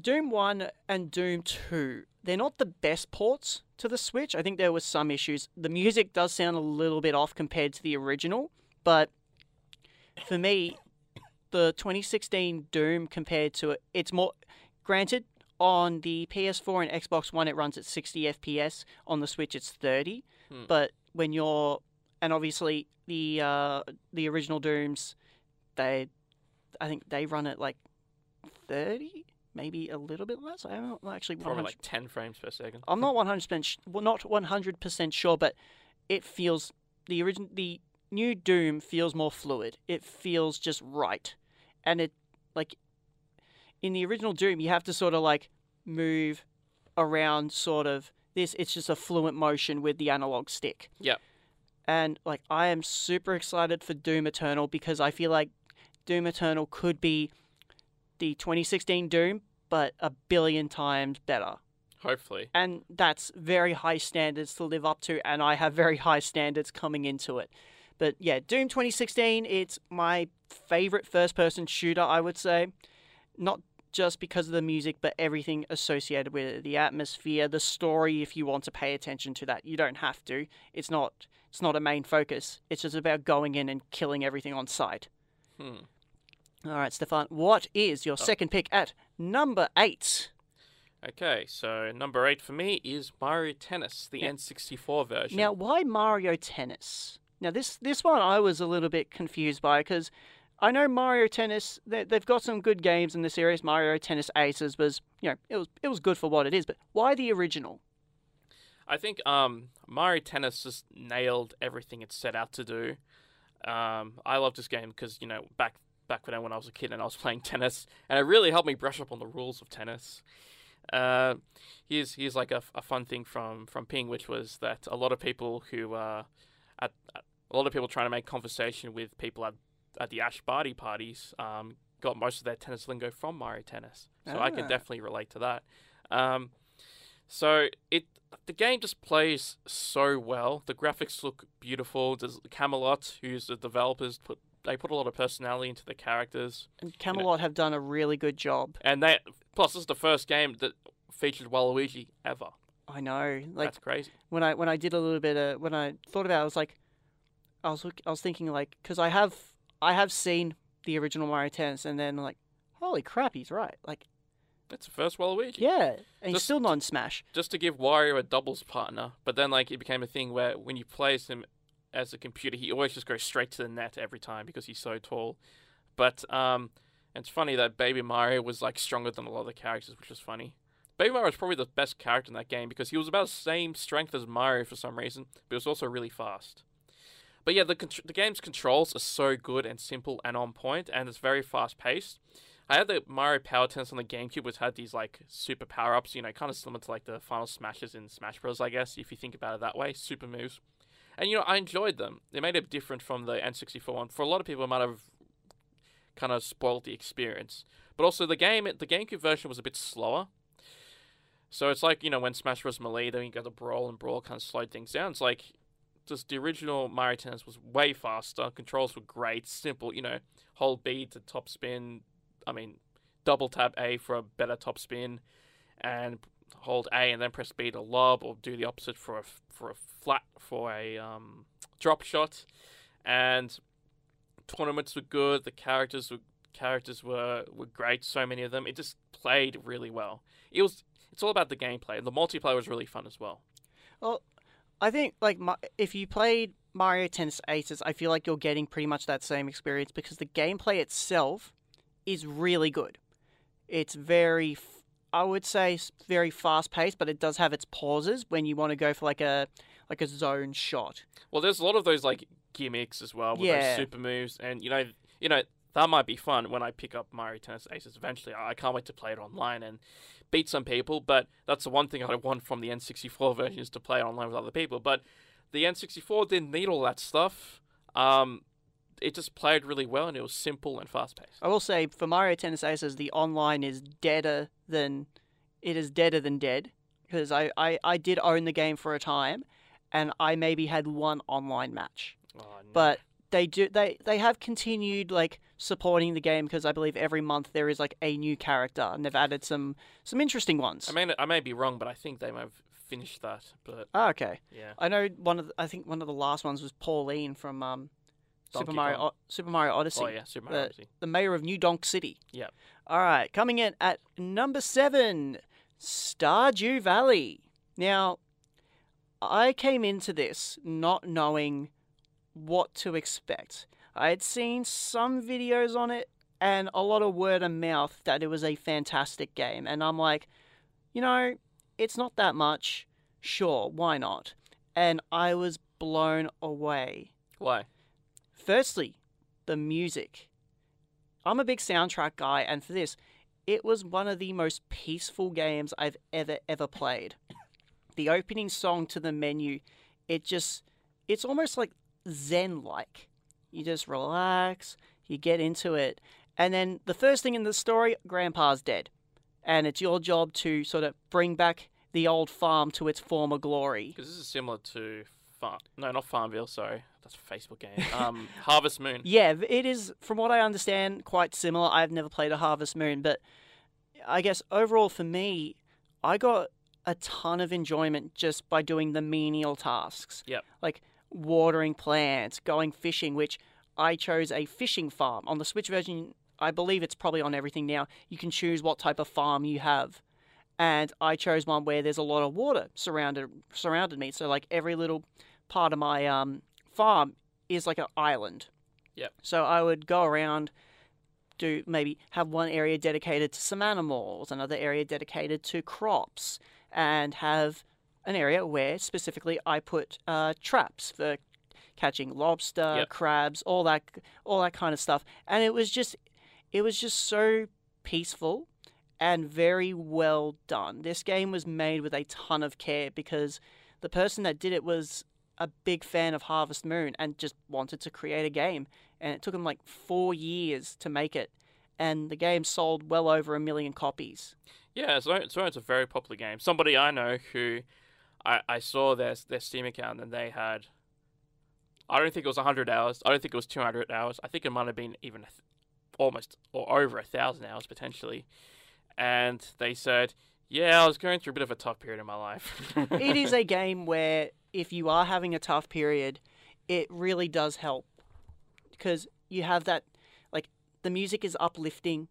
Doom 1 and Doom 2, they're not the best ports to the Switch. I think there was some issues. The music does sound a little bit off compared to the original, but for me, the 2016 Doom compared to it, it's more granted on the PS4 and Xbox One it runs at 60 FPS, on the Switch it's 30. Hmm. But when you're and obviously the uh, the original Dooms they I think they run at like 30, maybe a little bit less. I'm not actually 100 Probably like 10 frames per second. I'm not 100% well, not 100% sure, but it feels the original the new Doom feels more fluid. It feels just right. And it like in the original Doom, you have to sort of like move around sort of this it's just a fluent motion with the analog stick. Yep. And like I am super excited for Doom Eternal because I feel like Doom Eternal could be the 2016 Doom but a billion times better. Hopefully. and that's very high standards to live up to, and I have very high standards coming into it. But yeah, Doom 2016, it's my favorite first person shooter, I would say. Not just because of the music, but everything associated with it the atmosphere, the story, if you want to pay attention to that. You don't have to. It's not it's not a main focus. It's just about going in and killing everything on sight. Hmm. All right, Stefan, what is your second pick at number eight? Okay, so number eight for me is Mario Tennis, the Yeah. N64 version. Now, why Mario Tennis? Now, this this one I was a little bit confused by because I know Mario Tennis. They, they've got some good games in the series. Mario Tennis Aces was, you know, it was it was good for what it is. But why the original? I think um, Mario Tennis just nailed everything it set out to do. Um, I love this game because you know back back when I, when I was a kid and I was playing tennis, and it really helped me brush up on the rules of tennis. Uh, here's here's like a, a fun thing from from Ping, which was that a lot of people who uh, at, a lot of people trying to make conversation with people at at the Ash Barty parties um, got most of their tennis lingo from Mario Tennis. So I can Ah. definitely relate to that. Um, so it the game just plays so well. The graphics look beautiful. There's Camelot, who's the developers, put they put a lot of personality into the characters, And Camelot have done a really good job. and they plus this is the first game that featured Waluigi ever. I know, like That's crazy. when I when I did a little bit of when I thought about, it, I was like, I was I was thinking like because I have I have seen the original Mario Tennis, and then like, holy crap, he's right. Like, It's the first Waluigi. yeah, and he's still not in Smash. Just to give Wario a doubles partner, but then like it became a thing where when you play him as a computer, he always just goes straight to the net every time because he's so tall. But um, it's funny that Baby Mario was like stronger than a lot of the characters, which was funny. Baby Mario was probably the best character in that game because he was about the same strength as Mario for some reason, but he was also really fast. But yeah, the the game's controls are so good and simple and on point, and it's very fast paced. I had the Mario Power Tennis on the GameCube, which had these like super power ups, you know, kind of similar to like the final smashes in Smash Bros. I guess if you think about it that way, super moves. And you know, I enjoyed them. They made it different from the N64 one. For a lot of people, it might have kind of spoiled the experience. But also, the game, the GameCube version was a bit slower. So it's like you know when Smash Bros. Melee, then you got the brawl and brawl kind of slowed things down. It's like just the original Mario Tennis was way faster. Controls were great, simple. You know, hold B to top spin. I mean, double tap A for a better top spin, and hold A and then press B to lob, or do the opposite for a for a flat for a um, drop shot. And tournaments were good. The characters were characters were were great. So many of them. It just played really well. It was. It's all about the gameplay. The multiplayer was really fun as well. Well, I think like if you played Mario Tennis Aces, I feel like you're getting pretty much that same experience because the gameplay itself is really good. It's very, I would say, very fast paced, but it does have its pauses when you want to go for like a like a zone shot. Well, there's a lot of those like gimmicks as well with Yeah. those super moves, and you know, you know that might be fun when I pick up Mario Tennis Aces eventually. I can't wait to play it online and beat some people. But that's the one thing I want from the N64 version is to play online with other people. But the N64 didn't need all that stuff. Um, it just played really well, and it was simple and fast paced. I will say for Mario Tennis Aces, the online is deader than it is deader than dead because I, I, I did own the game for a time, and I maybe had one online match. Oh, no. but they do they they have continued like supporting the game because I believe every month there is like a new character and they've added some some interesting ones. I mean, I may be wrong, but I think they might have finished that. But oh, okay, yeah, I know one of the, I think one of the last ones was Pauline from um, Super Mario o- Super Mario Odyssey, oh yeah, Super Mario the- Odyssey. the mayor of New Donk City. Yep. All right, coming in at number seven, Stardew Valley. Now, I came into this not knowing what to expect. I had seen some videos on it and a lot of word of mouth that it was a fantastic game. And I'm like, you know, it's not that much. Sure, why not? And I was blown away. Why? Firstly, the music. I'm a big soundtrack guy, and for this, it was one of the most peaceful games I've ever, ever played. The opening song to the menu, it just, it's almost like Zen like. You just relax, you get into it, and then the first thing in the story, Grandpa's dead. And it's your job to sort of bring back the old farm to its former glory. Because this is similar to No, not Farmville. Sorry, that's a Facebook game. Um, Harvest Moon. Yeah, it is, from what I understand, quite similar. I've never played a Harvest Moon, but I guess overall for me, I got a ton of enjoyment just by doing the menial tasks. Yep. Like watering plants, going fishing, which I chose a fishing farm. On the Switch version, I believe it's probably on everything now. You can choose what type of farm you have. And I chose one where there's a lot of water surrounded surrounded me. So like every little part of my um, farm is like an island. Yep. So I would go around, do maybe have one area dedicated to some animals, another area dedicated to crops, and have an area where specifically I put uh, traps for catching lobster, Yep. crabs, all that, all that kind of stuff. And it was just, it was just so peaceful and very well done. This game was made with a ton of care because the person that did it was a big fan of Harvest Moon and just wanted to create a game. And it took him like four years to make it. And the game sold well over a million copies. Yeah, so, so it's a very popular game. Somebody I know who I, I saw their their Steam account and they had I don't think it was 100 hours. I don't think it was 200 hours. I think it might have been even almost or over a thousand hours potentially. And they said, "Yeah, I was going through a bit of a tough period in my life." it is a game where if you are having a tough period, it really does help because you have that like the music is uplifting,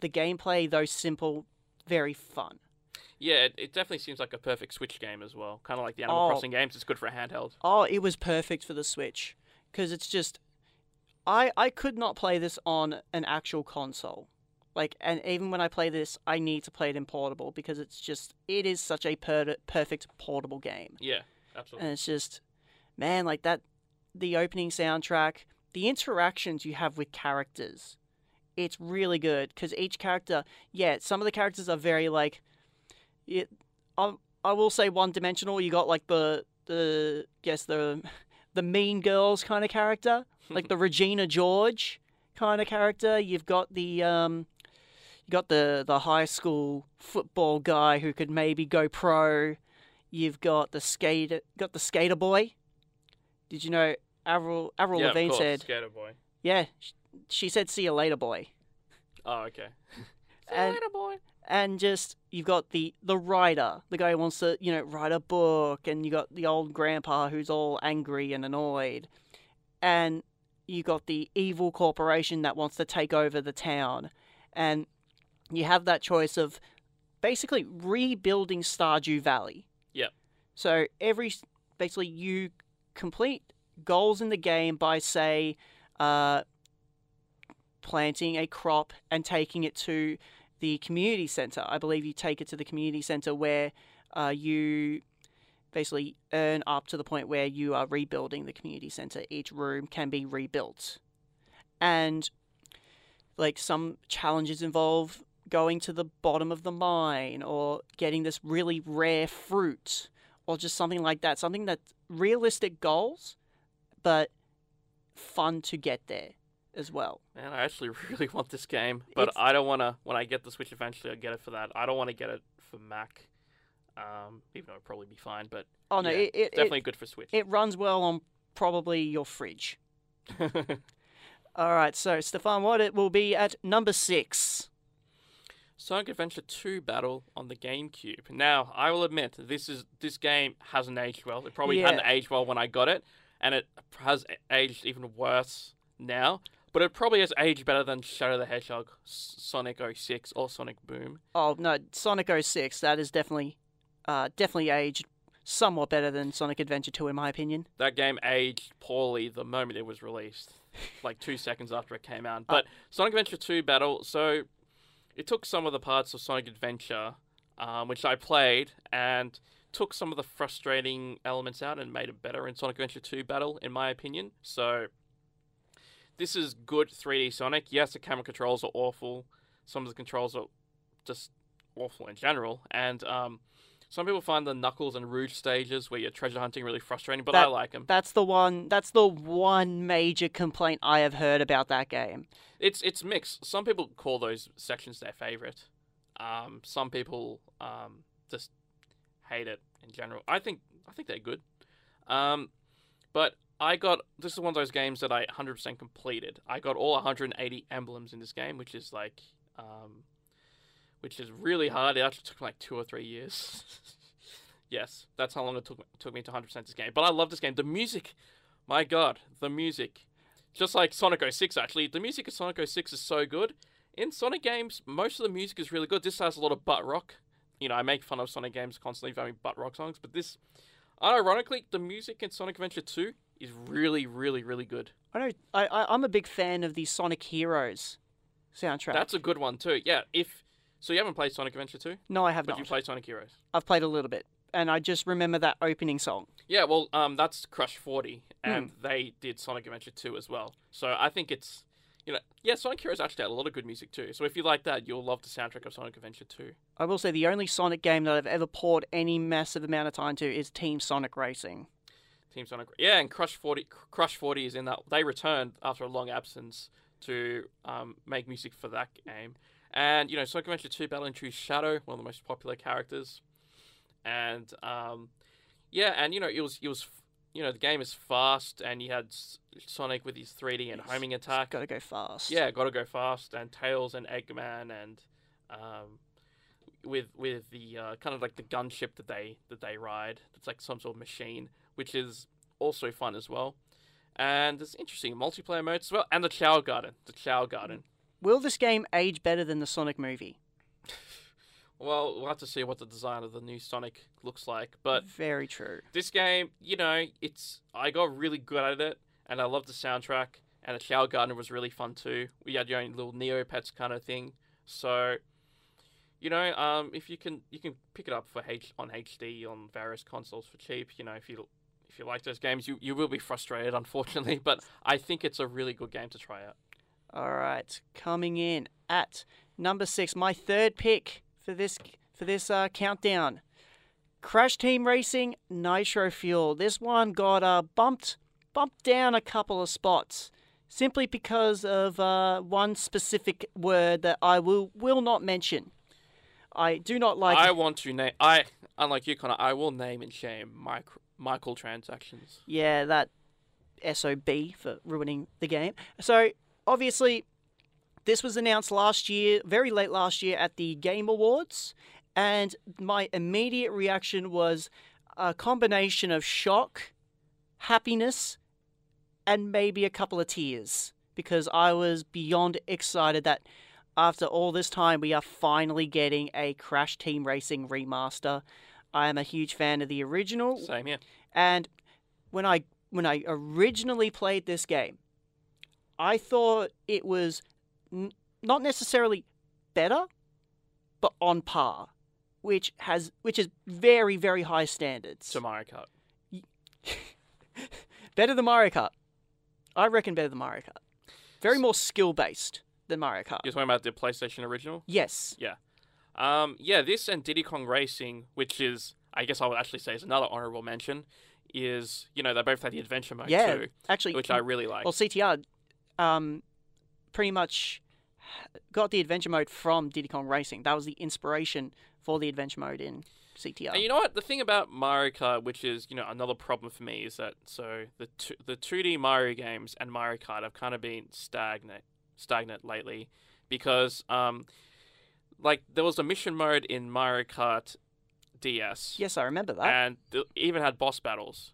the gameplay though simple, very fun. Yeah, it, it definitely seems like a perfect Switch game as well. Kind of like the Animal Oh. Crossing games. It's good for a handheld. Oh, it was perfect for the Switch because it's just I I could not play this on an actual console. Like and even when I play this, I need to play it in portable because it's just it is such a per- perfect portable game. Yeah, absolutely. And it's just man, like that the opening soundtrack, the interactions you have with characters. It's really good cuz each character, yeah, some of the characters are very like it I I will say one dimensional. You got like the the guess the the mean girls kind of character, like the Regina George kind of character. You've got the um you got the the high school football guy who could maybe go pro. You've got the skater got the skater boy. Did you know Avril Avril yeah, Lavigne said, Skater Boy. "Yeah, sh- she said see you later, boy." Oh, okay. See you later, boy. and just you've got the the writer, the guy who wants to you know write a book, and you got the old grandpa who's all angry and annoyed, and you got the evil corporation that wants to take over the town, and you have that choice of basically rebuilding Stardew Valley. Yep. So every basically you complete goals in the game by say. Uh, planting a crop and taking it to the community center. I believe you take it to the community center where uh, you basically earn up to the point where you are rebuilding the community center. Each room can be rebuilt. And like some challenges involve going to the bottom of the mine or getting this really rare fruit or just something like that. Something that's realistic goals, but fun to get there as well. Man, I actually really want this game, but It's- I don't want to. When I get the Switch eventually, I'll get it for that. I don't want to get it for Mac, um, even though it'd probably be fine. But Oh no, yeah, it, it, definitely it, good for Switch. it runs well on probably your fridge. All right, so Stefan, what it will be at number six. Sonic Adventure 2 Battle on the GameCube. Now, I will admit this is this game hasn't aged well. It probably Yeah. hadn't aged well when I got it, and it has aged even worse now. But it probably has aged better than Shadow the Hedgehog, S- Sonic 06, or Sonic Boom. Oh no, Sonic 06, that is definitely, uh, definitely aged somewhat better than Sonic Adventure 2 in my opinion. That game aged poorly the moment it was released, like two seconds after it came Uh, out. But Sonic Adventure 2 Battle, so it took some of the parts of Sonic Adventure, um, which I played, and took some of the frustrating elements out and made it better in Sonic Adventure 2 Battle, in my opinion. So this is good 3D Sonic. Yes, the camera controls are awful. Some of the controls are just awful in general, and um, some people find the Knuckles and Rouge stages where you're treasure hunting really frustrating, but I like them. That's the one. That's the one major complaint I have heard about that game. It's it's mixed. Some people call those sections their favorite. Um, some people um, just hate it in general. I think I think they're good. Um, but I got this is one of those games that I 100% completed. I got all 180 emblems in this game, which is like, um, which is really hard. It actually took like two or three years. yes, that's how long it took took me to 100% this game. But I love this game. The music, my god, the music. Just like Sonic 06, actually, the music of Sonic 06 is so good. In Sonic games, most of the music is really good. This has a lot of butt rock. You know, I make fun of Sonic games constantly for having butt rock songs, but this, ironically, the music in Sonic Adventure 2 is really, really, really good. I know. I, I I'm a big fan of the Sonic Heroes soundtrack. That's a good one too. Yeah, if so, you haven't played Sonic Adventure 2, no, I have but not. But you played Sonic Heroes. I've played a little bit, and I just remember that opening song. Yeah, well, um, that's Crush 40, Hmm. and they did Sonic Adventure 2 as well. So I think it's, you know, yeah, Sonic Heroes actually had a lot of good music too. So if you like that, you'll love the soundtrack of Sonic Adventure 2. I will say the only Sonic game that I've ever poured any massive amount of time to is Team Sonic Racing. Team Sonic, yeah, and Crush 40, Crush 40 is in that. They returned after a long absence to um, make music for that game. And you know, Sonic Adventure 2 Battle in True Shadow, one of the most popular characters. And um, yeah, and you know, it was it was you know the game is fast, and you had Sonic with his 3D and homing attack. Gotta go fast. Yeah, gotta go fast, and Tails and Eggman, and um, with with the uh, kind of like the gunship that they that they ride. It's like some sort of machine, which is also fun as well. And there's interesting multiplayer modes as well, and the Chao Garden. The Chao Garden. Will this game age better than the Sonic movie? Well, we'll have to see what the design of the new Sonic looks like, but very true. this game, you know, it's I got really good at it, and I love the soundtrack, and the Chao Garden was really fun too. We had your own little Neopets kind of thing, so you know, um, if you can, you can pick it up for H on HD on various consoles for cheap. You know, if you if you like those games, you you will be frustrated, unfortunately, but I think it's a really good game to try out. All right, coming in at number six, my third pick for this for this uh, countdown. Crash Team Racing Nitro Fuel. This one got uh, bumped bumped down a couple of spots simply because of uh, one specific word that I will will not mention. I do not like. I want to name. I unlike you, Connor. I will name and shame micro, transactions. Yeah, that SOB for ruining the game. So, obviously, this was announced last year, very late last year at the Game Awards, and my immediate reaction was a combination of shock, happiness, and maybe a couple of tears because I was beyond excited that after all this time we are finally getting a Crash Team Racing remaster. I am a huge fan of the original. Same here. And when I when I originally played this game, I thought it was n- not necessarily better, but on par, which has which is very very high standards. To Mario Kart. better than Mario Kart. I reckon better than Mario Kart. Very more skill based than Mario Kart. You're talking about the PlayStation original. Yes. Yeah. Um, yeah, this and Diddy Kong Racing, which is, I guess I would actually say is another honorable mention, is, you know, they both had the adventure mode Yeah. too, Actually, which I really like. well, CTR, um, pretty much got the adventure mode from Diddy Kong Racing. That was the inspiration for the adventure mode in CTR. And you know what? The thing about Mario Kart, which is, you know, another problem for me, is that so the two, the 2D Mario games and Mario Kart have kind of been stagnant stagnant lately because um like there was a mission mode in Mario Kart DS. yes, I remember that. and even had boss battles.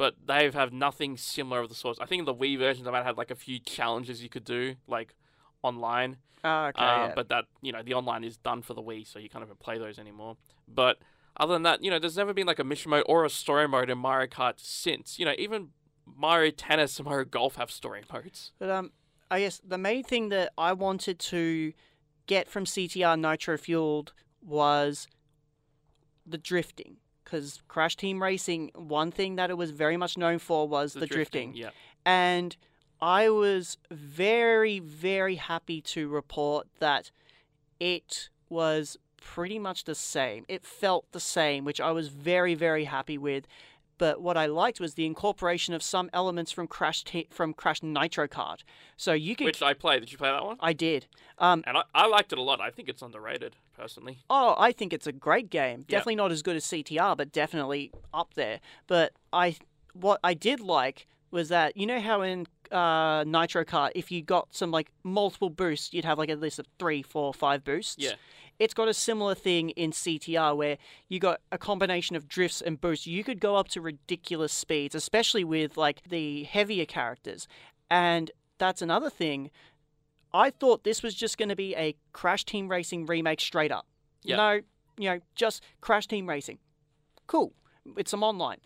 But they have nothing similar of the sorts. I think in the Wii version they might have like a few challenges you could do, like online. Ah, okay, Uh, yeah. But that you know the online is done for the Wii, so you can't even play those anymore. But other than that, you know, there's never been like a mission mode or a story mode in Mario Kart since. You know, even Mario Tennis and Mario Golf have story modes. But um, I guess the main thing that I wanted to get from CTR Nitro Fueled was the drifting. Because Crash Team Racing, one thing that it was very much known for was the, drifting. Yeah. And I was very, very happy to report that it was pretty much the same. It felt the same, which I was very, very happy with. But what I liked was the incorporation of some elements from Crash T- from Crash Nitro Kart. So you could. Which I played. Did you play that one? I did. Um, And I, I liked it a lot. I think it's underrated, personally. Oh, I think it's a great game. Definitely not as good as CTR, but definitely up there. But I, what I did like was that you know how in uh, Nitro Kart, if you got some like multiple boosts, you'd have like a list of three, four, five boosts. Yeah. It's got a similar thing in CTR where you got a combination of drifts and boosts. You could go up to ridiculous speeds, especially with like the heavier characters. And that's another thing. I thought this was just going to be a Crash Team Racing remake straight up. Yeah. No, you know, just Crash Team Racing. Cool. It's some online.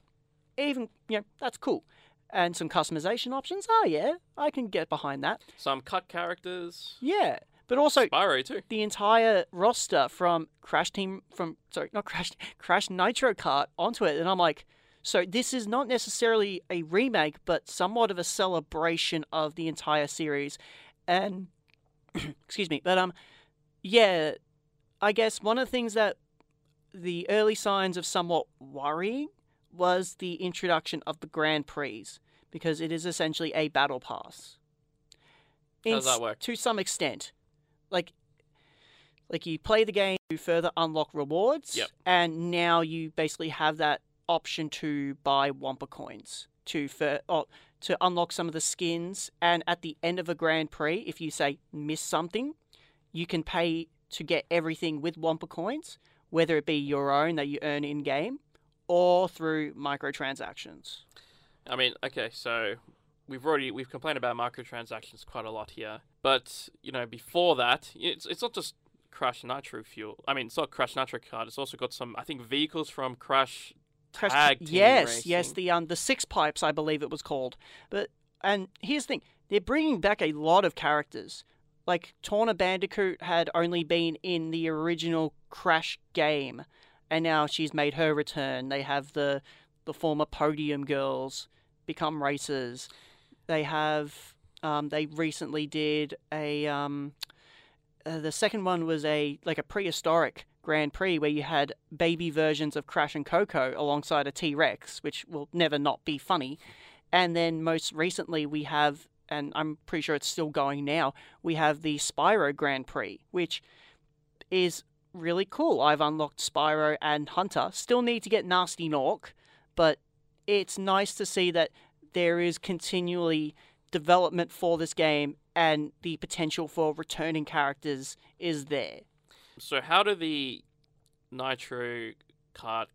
Even, you know, that's cool. And some customization options. Oh, yeah, I can get behind that. Some cut characters. Yeah. But also, Spyro, too. the entire roster from Crash Team from sorry not Crash Crash Nitro Kart onto it, and I'm like, so this is not necessarily a remake, but somewhat of a celebration of the entire series, and excuse me, but um, yeah, I guess one of the things that the early signs of somewhat worrying was the introduction of the Grand Prix because it is essentially a battle pass. How does that work? To some extent, like like you play the game to further unlock rewards, Yep. and now you basically have that option to buy Wumpa coins to for oh, to unlock some of the skins. And at the end of a Grand Prix, if you say miss something, you can pay to get everything with Wumpa coins, whether it be your own that you earn in game or through microtransactions. I mean, okay, so we've already we've complained about microtransactions quite a lot here, but you know, before that, it's it's not just Crash Nitro Fuel. I mean, it's not Crash Nitro Kart. It's also got some, I think, vehicles from Crash. Tag team yes, yes, the um the six pipes, I believe it was called. But and here's the thing: they're bringing back a lot of characters. Like Tawna Bandicoot had only been in the original Crash game, and now she's made her return. They have the the former Podium girls become racers. They have um they recently did a um uh, the second one was a like a prehistoric Grand Prix where you had baby versions of Crash and Coco alongside a T Rex, which will never not be funny. And then most recently we have, and I'm pretty sure it's still going now, we have the Spyro Grand Prix, which is really cool. I've unlocked Spyro and Hunter. Still need to get Nasty Norc, but it's nice to see that there is continually development for this game and the potential for returning characters is there. So how do the Nitro Kart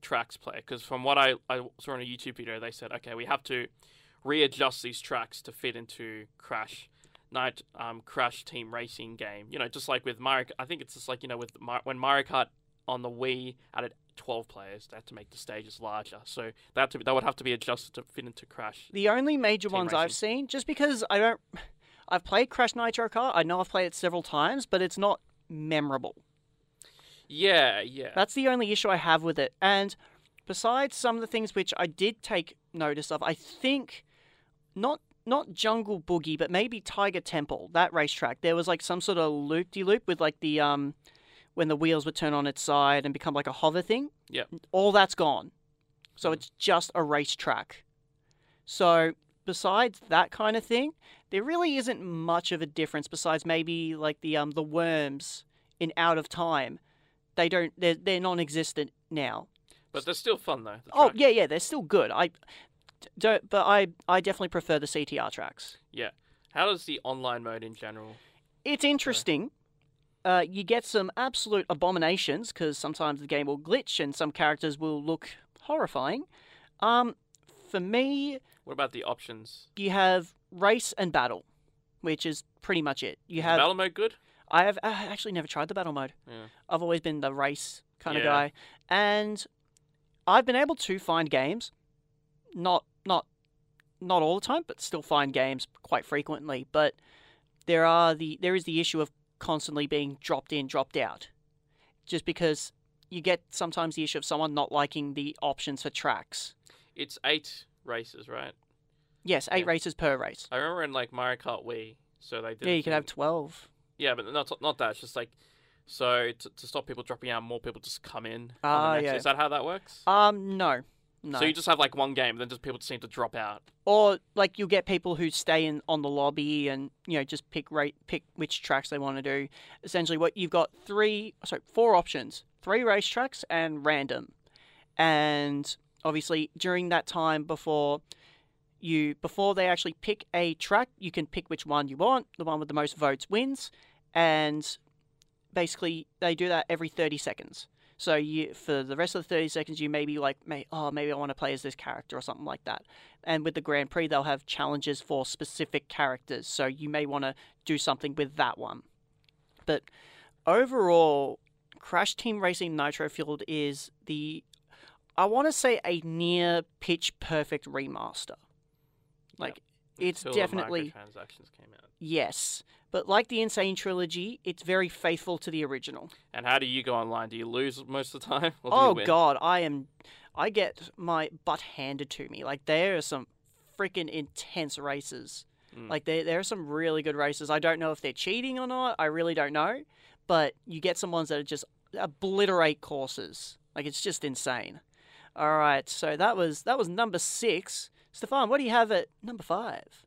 tracks play? Because from what I, I saw in a YouTube video, they said, okay, we have to readjust these tracks to fit into Crash Night um, Crash Team Racing game. You know, just like with Mario. I think it's just like you know with Mar- when Mario Kart on the Wii added 12 players, they had to make the stages larger. So that to be, that would have to be adjusted to fit into Crash. The only major ones I've seen, just because I don't, I've played Crash Nitro Kart. I know I've played it several times, but it's not memorable. Yeah, yeah. That's the only issue I have with it. And besides some of the things which I did take notice of, I think not not Jungle Boogie, but maybe Tiger Temple, that racetrack. There was like some sort of loop de loop with like the um when the wheels would turn on its side and become like a hover thing. Yeah. All that's gone. So Mm. it's just a racetrack. So besides that kind of thing, there really isn't much of a difference besides maybe like the um the worms in Out of Time. They don't they're they're non existent now. but they're still fun though. Oh yeah, yeah, they're still good. I don't, but I I definitely prefer the CTR tracks. Yeah. How does the online mode in general? It's interesting. Uh, you get some absolute abominations because sometimes the game will glitch and some characters will look horrifying. Um, for me, What about the options? you have race and battle, which is pretty much it. You Is have battle mode good? I have I actually never tried the battle mode. Yeah. I've always been the race kind of guy, and I've been able to find games, not not not all the time, but still find games quite frequently. But there are the there is the issue of constantly being dropped in, dropped out, just because you get sometimes the issue of someone not liking the options for tracks. It's eight races, right? Yes, eight Yeah. races per race. I remember in like Mario Kart Wii, so they did. Yeah, you could have twelve. Yeah, but not not that. It's just like so to, to stop people dropping out, more people just come in. Ah, next- yeah. Is that how that works? Um, no, No. So you just have like one game, then just people seem to drop out. or like you'll get people who stay in on the lobby and you know just pick rate pick which tracks they want to do. Essentially, what you've got three sorry four options: three racetracks and random. And obviously, during that time before you before they actually pick a track, you can pick which one you want. The one with the most votes wins, and basically they do that every thirty seconds. So you for the rest of the thirty seconds, you maybe like, oh, maybe I want to play as this character or something like that. And with the Grand Prix, they'll have challenges for specific characters. So you may want to do something with that one. But overall, Crash Team Racing Nitro Fueled is the, I want to say, a near pitch perfect remaster. Like, it's Until definitely microtransactions came out. yes. But like the N. Sane Trilogy, it's very faithful to the original. And how do you go online? Do you lose most of the time? Or do you Oh god, I am I get my butt handed to me. Like there are some freaking intense races. Mm. Like there there are some really good races. I don't know if they're cheating or not. I really don't know. But you get some ones that are just obliterate courses. Like it's just insane. All right, so that was that was number 6. Stefan, what do you have at number 5?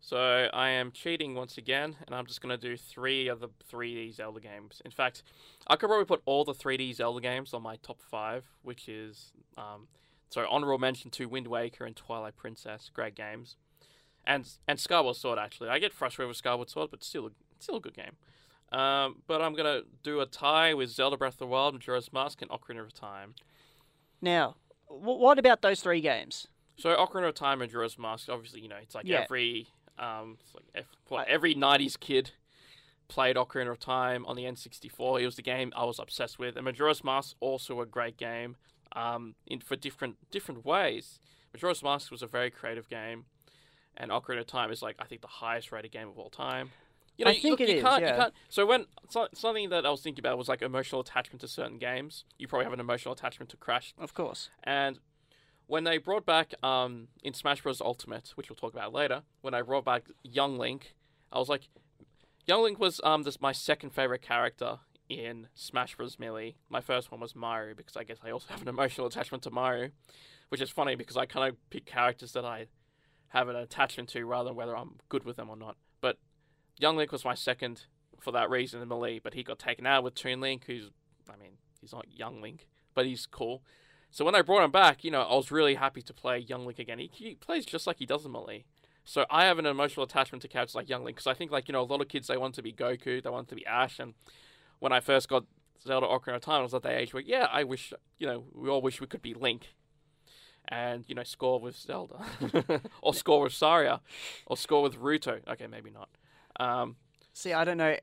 So I am cheating once again, and I'm just gonna do three of the 3D Zelda games. In fact, I could probably put all the 3D Zelda games on my top five, which is um, so honorable mention to Wind Waker and Twilight Princess, great games, and and Skyward Sword. Actually, I get frustrated with Skyward Sword, but still, still a good game. Um, but I'm gonna do a tie with Zelda Breath of the Wild, Majora's Mask, and Ocarina of Time. Now, wh- what about those three games? So Ocarina of Time and Majora's Mask, obviously, you know, it's like Yeah. every um, it's like what, every '90s kid played Ocarina of Time on the N64. It was the game I was obsessed with, and Majora's Mask also a great game, um, in for different different ways. Majora's Mask was a very creative game, and Ocarina of Time is like I think the highest rated game of all time. You know, I you- think look, it you is, Can't, yeah. You can't, so when so, something that I was thinking about was like emotional attachment to certain games. You probably have an emotional attachment to Crash Of course. and when they brought back um, in Smash Bros. Ultimate, which we'll talk about later, when I brought back Young Link, I was like, Young Link was um this my second favorite character in Smash Bros. Melee. My first one was Mario because I guess I also have an emotional attachment to Mario, which is funny because I kind of pick characters that I have an attachment to rather than whether I'm good with them or not. Young Link was my second for that reason in Melee, but he got taken out with Toon Link, who's I mean he's not Young Link, but he's cool. So when I brought him back, you know, I was really happy to play Young Link again. He, he plays just like he does in Melee. So I have an emotional attachment to characters like Young Link because I think like you know a lot of kids they want to be Goku, they want to be Ash, and when I first got Zelda Ocarina of Time, I was at that age where yeah, I wish you know we all wish we could be Link, and you know score with Zelda, or score with Saria, or score with Ruto. Okay, maybe not. Um, See, I don't know.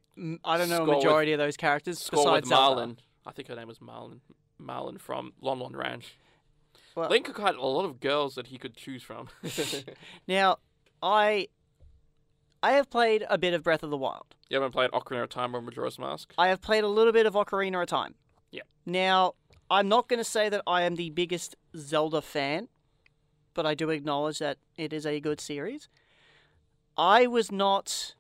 I don't know a with- majority of those characters score besides with Zelda. Marlin. I think her name was Marlin. Marlin from Lon Lon Ranch. Well- Link had a lot of girls that he could choose from. Now, I I have played a bit of Breath of the Wild. You haven't played Ocarina of Time or Majora's Mask? I have played a little bit of Ocarina of Time. Yeah. Now, I'm not going to say that I am the biggest Zelda fan, but I do acknowledge that it is a good series. I was not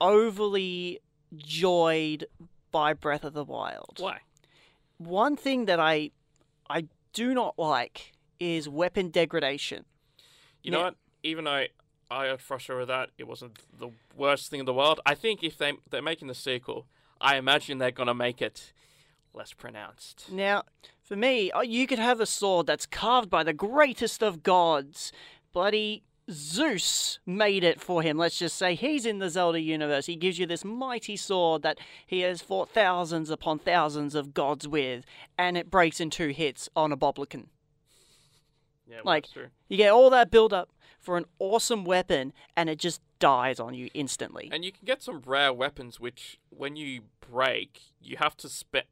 overly joyed by Breath of the Wild. Why? One thing that I I do not like is weapon degradation. You know what? Even though I got frustrated with that, it wasn't the worst thing in the world. I think if they they're making the sequel, I imagine they're gonna make it less pronounced. Now, for me, uh, you could have a sword that's carved by the greatest of gods. Bloody Zeus made it for him. Let's just say he's in the Zelda universe. He gives you this mighty sword that he has fought thousands upon thousands of gods with, and it breaks in two hits on a Bokoblin. Yeah, Like- true. You get all that build up for an awesome weapon, and it just dies on you instantly. And you can get some rare weapons, which when you break, you have to spend.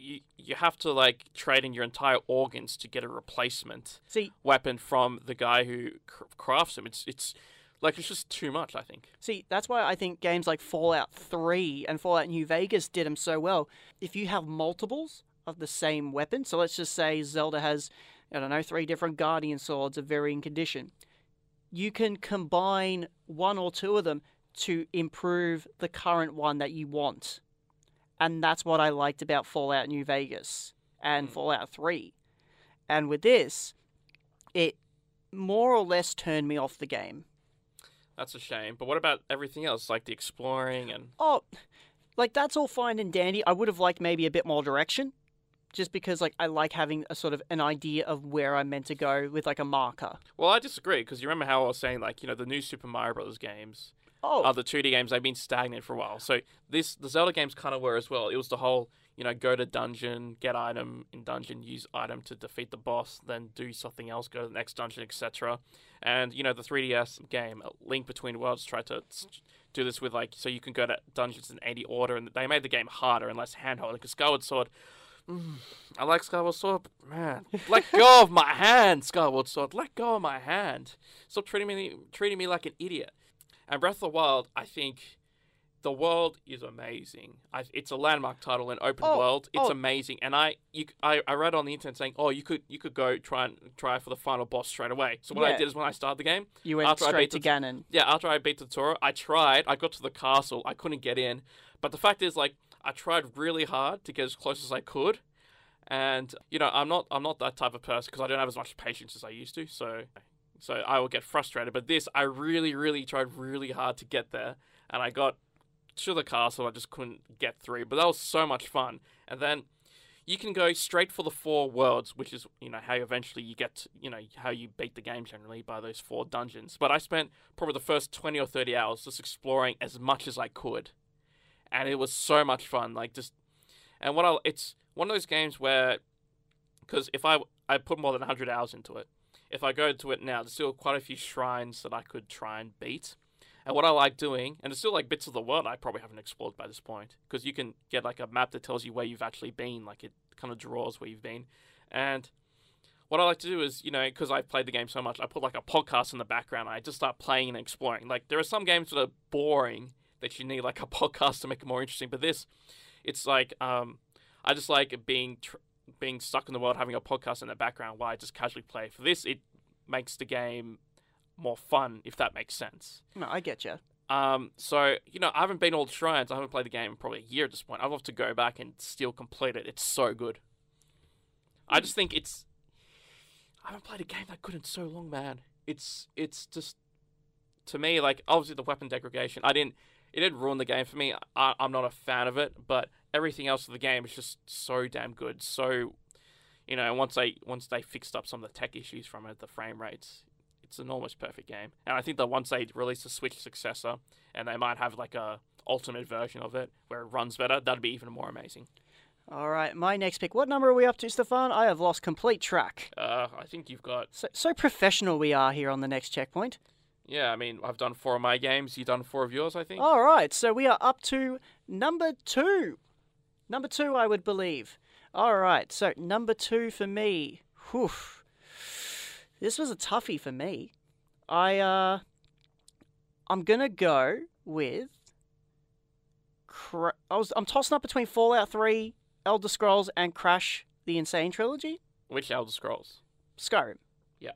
You, you have to like trade in your entire organs to get a replacement See, weapon from the guy who cr- crafts them. It's it's like it's just too much. I think. See, that's why I think games like Fallout 3 and Fallout New Vegas did them so well. If you have multiples of the same weapon, so let's just say Zelda has, I don't know, three different Guardian swords of varying condition, you can combine one or two of them to improve the current one that you want. And that's what I liked about Fallout New Vegas and Hmm. Fallout 3. And with this, it more or less turned me off the game. That's a shame. But what about everything else, like the exploring and Oh, like that's all fine and dandy. I would have liked maybe a bit more direction, just because like I like having a sort of an idea of where I'm meant to go with like a marker. Well, I disagree because you remember how I was saying like you know the new Super Mario Brothers games, Oh, other 2D games they've been stagnant for a while. So this the Zelda games kind of were as well. It was the whole you know go to dungeon, get item in dungeon, use item to defeat the boss, then do something else, go to the next dungeon, etc. And you know the 3DS game Link Between Worlds tried to do this with like so you can go to dungeons in any order, and they made the game harder and less handheld. Because Skyward Sword. mm, I like Skyward Sword, but man. Let go of my hand, Skyward Sword. Let go of my hand. Stop treating me treating me like an idiot. And Breath of the Wild, I think the world is amazing. I, it's a landmark title in open Oh, world. It's oh. amazing, and I, you, I I read on the internet saying, oh, you could you could go try and try for the final boss straight away. So what I did is when I started the game, you went after I straight beat to the- Ganon. yeah, after I beat the Toro, I tried. I got to the castle. I couldn't get in, but the fact is, like, I tried really hard to get as close as I could, and you know, I'm not I'm not that type of person because I don't have as much patience as I used to. So, so I will get frustrated. But this, I really, really tried really hard to get there, and I got to the castle. I just couldn't get through. But that was so much fun. And then you can go straight for the four worlds, which is you know how eventually you get to, you know how you beat the game generally by those four dungeons. But I spent probably the first twenty or thirty hours just exploring as much as I could, and it was so much fun. Like just and what I it's one of those games where because if I I put more than hundred hours into it, if I go to it now, there's still quite a few shrines that I could try and beat. And what I like doing, and there's still like bits of the world I probably haven't explored by this point, because you can get like a map that tells you where you've actually been, like it kind of draws where you've been. And what I like to do is, you know, because I've played the game so much, I put like a podcast in the background. I just start playing and exploring. Like there are some games that are boring that you need like a podcast to make it more interesting, but this, it's like um, I just like being tr- being stuck in the world, having a podcast in the background while I just casually play. For this, it makes the game more fun, if that makes sense. No, I get you. Um, so you know, I haven't been all the shrines. I haven't played the game in probably a year at this point. I'd love to go back and still complete it. It's so good. I just think it's. I haven't played a game that good in so long, man. It's it's just to me like obviously the weapon degradation. I didn't. It didn't ruin the game for me. I, I'm not a fan of it, but everything else of the game is just so damn good. So, you know, once they once they fixed up some of the tech issues from it, the frame rates, it's an almost perfect game. And I think that once they release a Switch successor, and they might have like a ultimate version of it where it runs better, that'd be even more amazing. All right, my next pick. What number are we up to, Stefan? I have lost complete track. Uh, I think you've got So, so professional we are here on the next checkpoint. yeah. I mean, I've done four of my games. You've done four of yours, I think. All right, so we are up to number two. Number two, I would believe. All right, so number two for me. Whew. This was a toughie for me. I uh, I'm gonna go with. Cra- I was I'm tossing up between Fallout Three, Elder Scrolls, and Crash: The N. Sane Trilogy. Which Elder Scrolls? Skyrim. Yeah.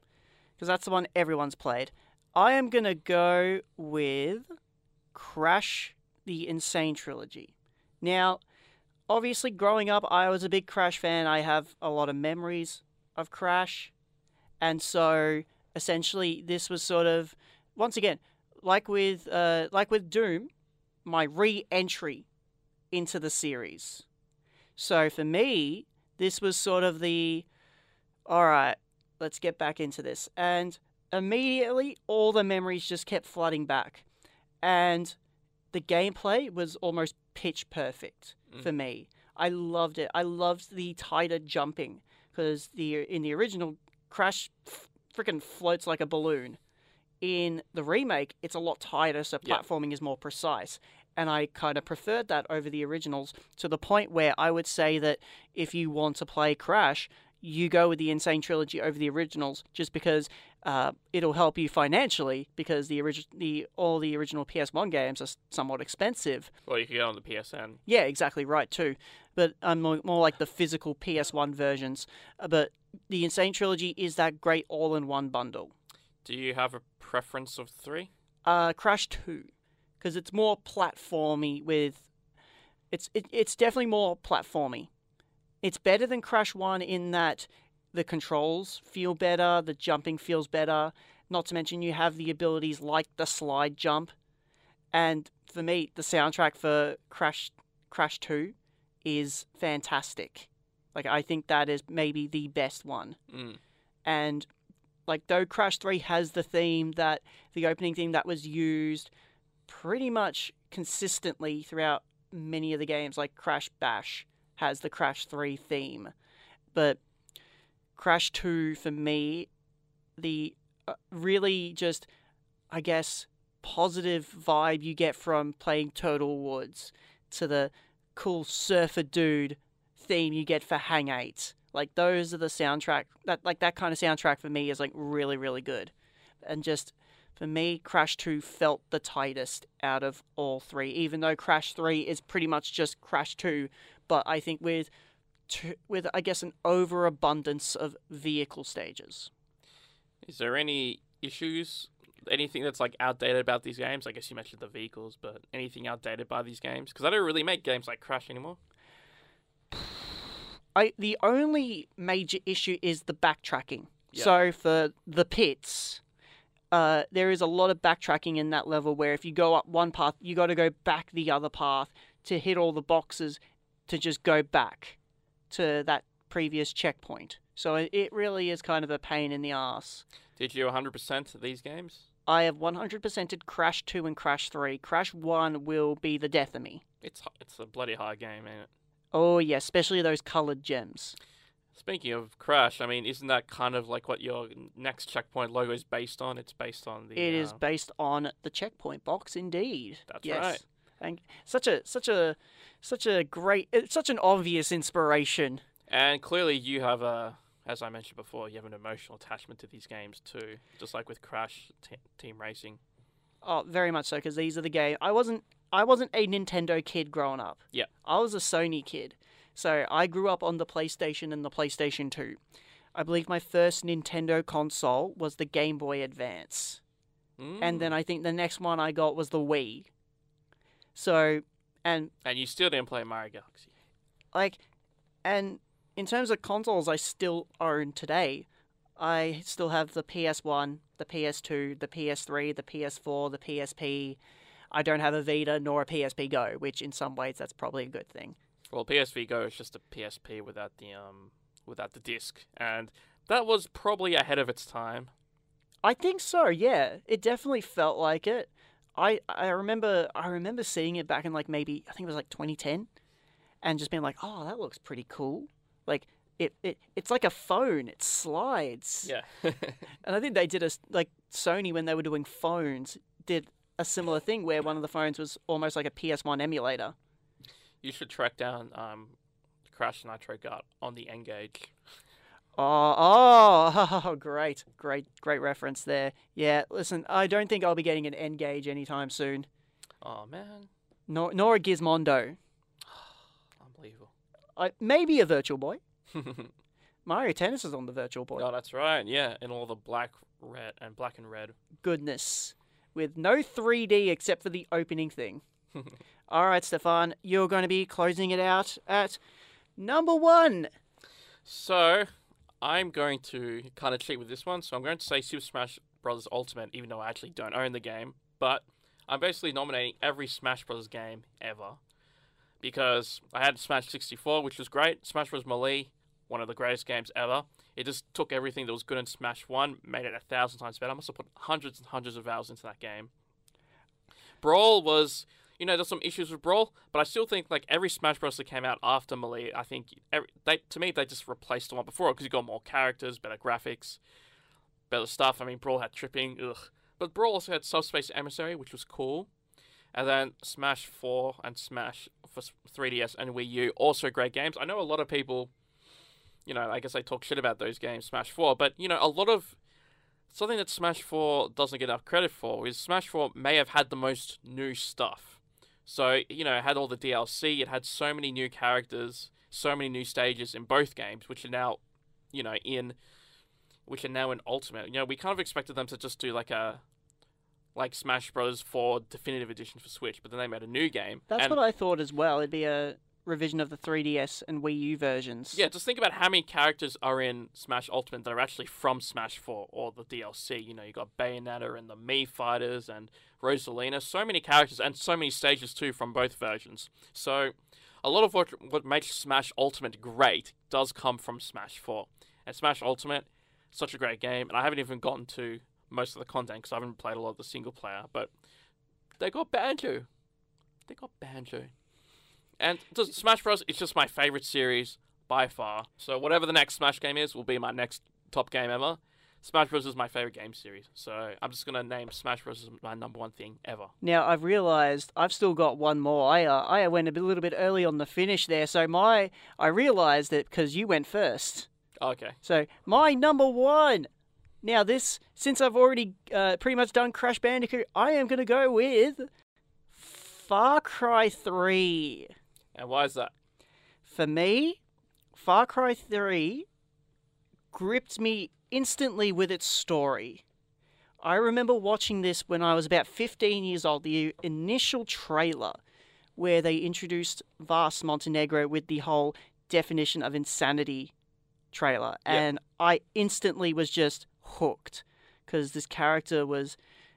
Because that's the one everyone's played. I am going to go with Crash the N. Sane Trilogy. Now, obviously, growing up, I was a big Crash fan. I have a lot of memories of Crash. And so, essentially, this was sort of, once again, like with, uh, like with Doom, my re entry into the series. So, for me, this was sort of the all right, let's get back into this. And immediately, all the memories just kept flooding back. And the gameplay was almost pitch perfect Mm. for me. I loved it. I loved the tighter jumping because the in the original, Crash f- freaking floats like a balloon. In the remake, it's a lot tighter, so Yeah. platforming is more precise. And I kind of preferred that over the originals to the point where I would say that if you want to play Crash, you go with the N. Sane Trilogy over the originals just because uh, it'll help you financially because the origi- the all the original PS1 games are somewhat expensive. Well, you can get on the PSN. Yeah, exactly right too. But I'm more, more like the physical PS1 versions. Uh, But the N. Sane Trilogy is that great all-in-one bundle. Do you have a preference of three? Uh, Crash Two, because it's more platformy with. It's it, it's definitely more platformy. It's better than Crash One in that the controls feel better, the jumping feels better. Not to mention you have the abilities like the slide jump. And for me, the soundtrack for Crash Crash 2 is fantastic. Like I think that is maybe the best one. Mm. And like though Crash 3 has the theme that the opening theme that was used pretty much consistently throughout many of the games like Crash Bash has the Crash 3 theme. But Crash 2 for me the uh, really just I guess positive vibe you get from playing Turtle Woods to the cool surfer dude theme you get for Hang 8. Like those are the soundtrack that like that kind of soundtrack for me is like really really good. And just for me Crash 2 felt the tightest out of all 3 even though Crash 3 is pretty much just Crash 2, but I think with with I guess an overabundance of vehicle stages. Is there any issues? Anything that's like outdated about these games? I guess you mentioned the vehicles, but anything outdated by these games? Because I don't really make games like Crash anymore. I the only major issue is the backtracking. So for the pits, uh, there is a lot of backtracking in that level where if you go up one path, you got to go back the other path to hit all the boxes to just go back to that previous checkpoint. So it, really is kind of a pain in the ass. Did you 100% these games? I have 100%ed Crash 2 and Crash 3. Crash 1 will be the death of me. It's it's a bloody hard game, ain't it? Oh, yeah, especially those colored gems. Speaking of Crash, I mean, isn't that kind of like what your next checkpoint logo is based on? It's based on the. It is uh, based on the checkpoint box, indeed. That's yes. right. And such a such a such a great, such an obvious inspiration. And clearly, you have a, as I mentioned before, you have an emotional attachment to these games too, just like with Crash t- Team Racing. Oh, very much so, because these are the game. I wasn't I wasn't a Nintendo kid growing up. Yeah. I was a Sony kid. So I grew up on the PlayStation and the PlayStation 2. I believe my first Nintendo console was the Game Boy Advance. And Mm. then I think the next one I got was the Wii. So, and and you still didn't play Mario Galaxy. like and in terms of consoles I still own today, I still have the PS1, the PS2, the PS3, the PS4, the PSP. I don't have a Vita nor a PSP Go, which in some ways that's probably a good thing. Well, PSP Go is just a PSP without the um without the disc, and that was probably ahead of its time. I think so, yeah. It definitely felt like it. I I remember I remember seeing it back in like maybe I think it was like 2010 and just being like, "Oh, that looks pretty cool." Like it, it it's like a phone. It slides. Yeah. And I think they did a like Sony when they were doing phones did a similar thing where one of the phones was almost like a PS1 emulator. you should track down um Crash Nitro Kart on the N-Gage. Oh, oh, great, great, great reference there. Yeah, listen, I don't think I'll be getting an N-Gage anytime soon. Oh man, Nor, nor a Gizmondo. unbelievable. I, maybe a Virtual Boy. Mario Tennis is on the Virtual Boy. oh, that's right. Yeah, in all the black, red, and black and red. Goodness. With no 3D except for the opening thing. All right, Stefan, you're going to be closing it out at number one. So, I'm going to kind of cheat with this one. So, I'm going to say Super Smash Bros. Ultimate, even though I actually don't own the game. But I'm basically nominating every Smash Bros. game ever. Because I had Smash 64, which was great. Smash Bros. Melee, one of the greatest games ever. It just took everything that was good in Smash 1, made it a thousand times better. I must have put hundreds and hundreds of hours into that game. Brawl was, you know, there's some issues with Brawl, but I still think like every Smash Bros. that came out after Melee, I think every, they to me they just replaced the one before because you got more characters, better graphics, better stuff. I mean, Brawl had tripping, ugh, but Brawl also had Subspace Emissary, which was cool, and then Smash 4 and Smash for 3DS and Wii U, also great games. I know a lot of people, you know, I guess they talk shit about those games, Smash 4, but you know, a lot of something that Smash 4 doesn't get enough credit for is Smash 4 may have had the most new stuff. So, you know, it had all the DLC, it had so many new characters, so many new stages in both games, which are now, you know, in which are now in Ultimate. You know, we kind of expected them to just do like a like Smash Bros. 4 Definitive Edition for Switch, but then they made a new game. That's what I thought as well. It'd be a revision of the 3DS and Wii U versions. Yeah, just think about how many characters are in Smash Ultimate that are actually from Smash 4 or the DLC. You know, you got Bayonetta and the Mii Fighters and Rosalina. So many characters and so many stages too from both versions. So a lot of what what makes Smash Ultimate great does come from Smash 4. And Smash Ultimate, such a great game, and I haven't even gotten to most of the content because I haven't played a lot of the single player, but they got Banjo. They got Banjo. And Smash Bros. is just my favorite series by far. So whatever the next Smash game is, will be my next top game ever. Smash Bros. is my favorite game series, so I'm just gonna name Smash Bros. as my number one thing ever. Now I've realised I've still got one more. I uh, I went a bit- little bit early on the finish there, so my I realised that because you went first. Okay. So my number one. Now this, since I've already uh, pretty much done Crash Bandicoot, I am gonna go with Far Cry Three. And why is that? For me, Far Cry 3 gripped me instantly with its story. I remember watching this when I was about 15 years old, the initial trailer where they introduced Vaas Montenegro with the whole definition of insanity trailer. And I instantly was just hooked because this character was,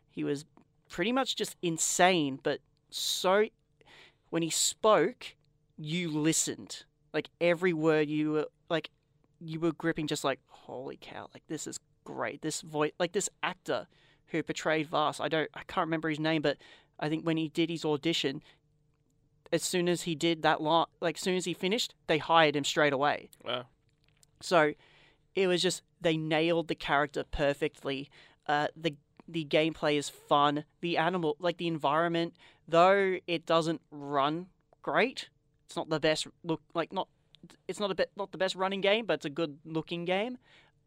he was pretty much just insane, but so, when he spoke, you listened. Like every word you were like you were gripping just like holy cow, like this is great. This voice like this actor who portrayed Vaas, I don't I can't remember his name, but I think when he did his audition, as soon as he did that line like as soon as he finished, they hired him straight away. Well, So it was just they nailed the character perfectly. Uh, the the gameplay is fun. The animal, like the environment, though it doesn't run great. It's not the best look, like not. It's not a bit not the best running game, but it's a good looking game.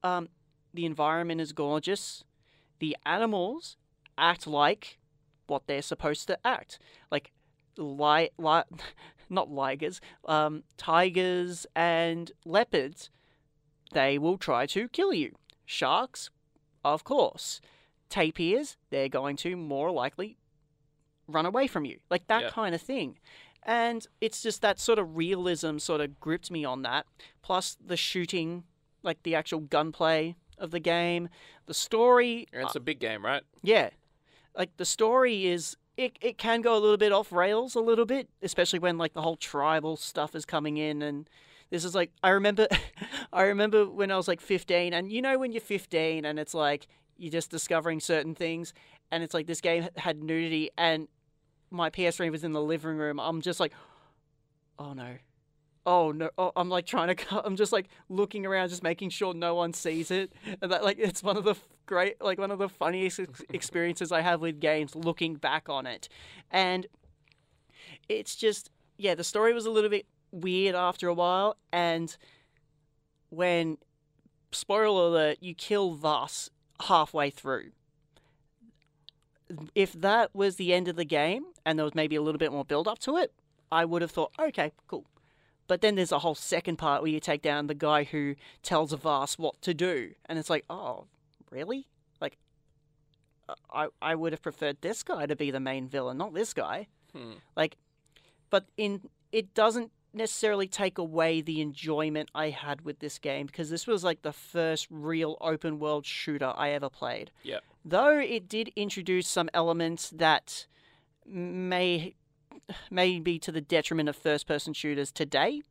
Um, the environment is gorgeous. The animals act like what they're supposed to act, like li- li- not ligers, um, tigers and leopards they will try to kill you. Sharks, of course. Tapirs, they're going to more likely run away from you. Like that Yeah. kind of thing. And it's just that sort of realism sort of gripped me on that. Plus the shooting, like the actual gunplay of the game. The story, and it's a big game, right? yeah. Like the story is it, it can go a little bit off rails a little bit, especially when like the whole tribal stuff is coming in and this is like I remember I remember when I was like 15 and you know when you're 15 and it's like you're just discovering certain things and it's like this game had nudity and my PS3 was in the living room. I'm just like oh no. Oh no! Oh, I'm like trying to. cut- I'm just like looking around, just making sure no one sees it, and that like it's one of the f- great, like one of the funniest ex- experiences I have with games. Looking back on it, and it's just yeah, the story was a little bit weird after a while, and when spoiler alert, you kill Vaas halfway through. If that was the end of the game, and there was maybe a little bit more build up to it, I would have thought, okay, cool. But then there's a whole second part where you take down the guy who tells Avast what to do, and it's like, oh, really? Like, I I would have preferred this guy to be the main villain, not this guy. Hmm. Like, but in it doesn't necessarily take away the enjoyment I had with this game because this was like the first real open world shooter I ever played. Yep. Though it did introduce some elements that may may be to the detriment of first person shooters today,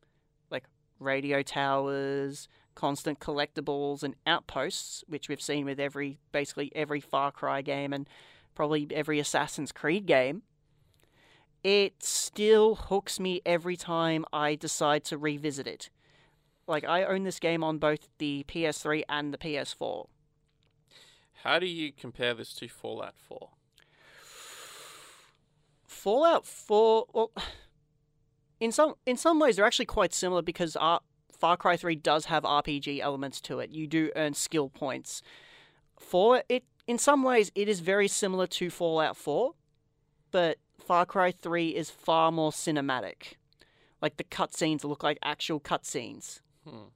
like radio towers, constant collectibles and outposts, which we've seen with every basically every Far Cry game and probably every Assassin's Creed game. It still hooks me every time I decide to revisit it. Like I own this game on both the PS3 and the PS4. How do you compare this to Fallout 4? Fallout 4, well, in some in some ways they're actually quite similar because Far Cry 3 does have RPG elements to it. You do earn skill points. For it, in some ways, it is very similar to Fallout 4, but Far Cry 3 is far more cinematic. Like the cutscenes look like actual cutscenes. Hmm.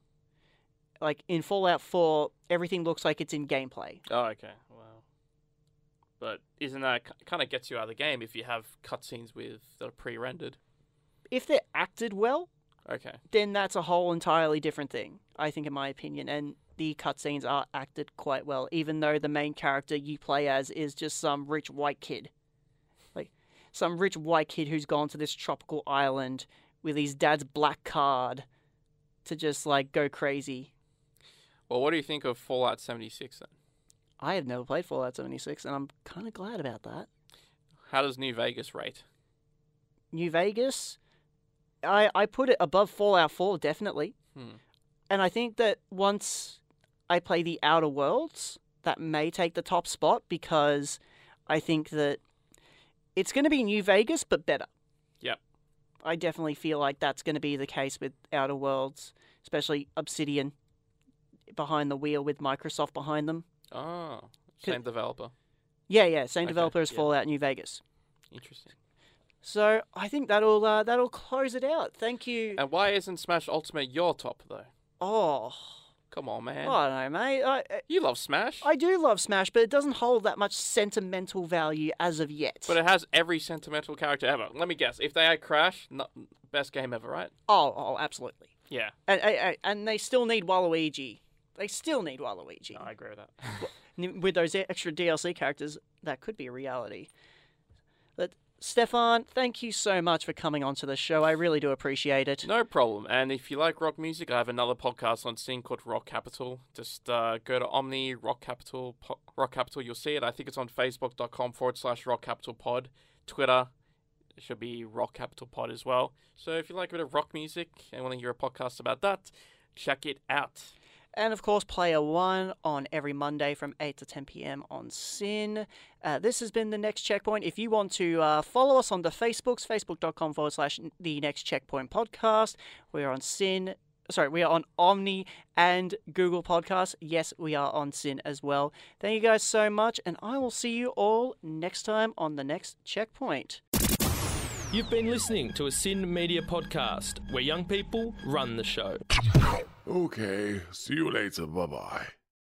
Like in Fallout 4, everything looks like it's in gameplay. Oh, okay. Wow. But isn't that kind of gets you out of the game if you have cutscenes with that are pre-rendered? if they're acted well, Okay. then that's a whole entirely different thing. I think, in my opinion, and the cutscenes are acted quite well, even though the main character you play as is just some rich white kid, some rich white kid who's gone to this tropical island with his dad's black card to just like go crazy. Well, what do you think of Fallout 76 then? I have never played Fallout 76, and I'm kind of glad about that. How does New Vegas rate? New Vegas, I I put it above Fallout 4 definitely. Hmm. And I think that once I play the Outer Worlds, that may take the top spot because I think that it's going to be New Vegas, but better. Yep. I definitely feel like that's going to be the case with Outer Worlds, especially Obsidian behind the wheel with Microsoft behind them. Oh, same developer. Yeah, yeah, same Okay, developer as yeah. Fallout New Vegas. Interesting. So I think that'll uh, that'll close it out. Thank you. And why isn't Smash Ultimate your top though? Oh, Come on, man. I don't know, mate. I, uh, You love Smash, I do love Smash, but it doesn't hold that much sentimental value as of yet. but it has every sentimental character ever. Let me guess. If they had Crash, no, best game ever, right? oh, oh, absolutely. Yeah. And, and, and they still need Waluigi. They still need Waluigi. I agree with that. N- With those e- extra DLC characters, that could be a reality. Stefan, thank you so much for coming onto the show. I really do appreciate it. No problem. And if you like rock music, I have another podcast on SYN called Rock Capital. Just uh, go to Omny Rock Capital. Po- rock Capital, you'll see it. I think it's on Facebook.com forward slash Rock Capital Pod. Twitter it should be Rock Capital Pod as well. So if you like a bit of rock music and want to hear a podcast about that, check it out. And of course, Player One on every Monday from 8 to 10 p.m. on SYN. Uh, this has been the Next Checkpoint. If you want to uh, follow us on the Facebooks, facebook.com forward slash the Next Checkpoint podcast. We are on SYN. Sorry, we are on Omny and Google Podcasts. Yes, we are on SYN as well. Thank you guys so much, and I will see you all next time on the Next Checkpoint. You've been listening to a SYN Media podcast where young people run the show. Okay, see you later. Bye bye.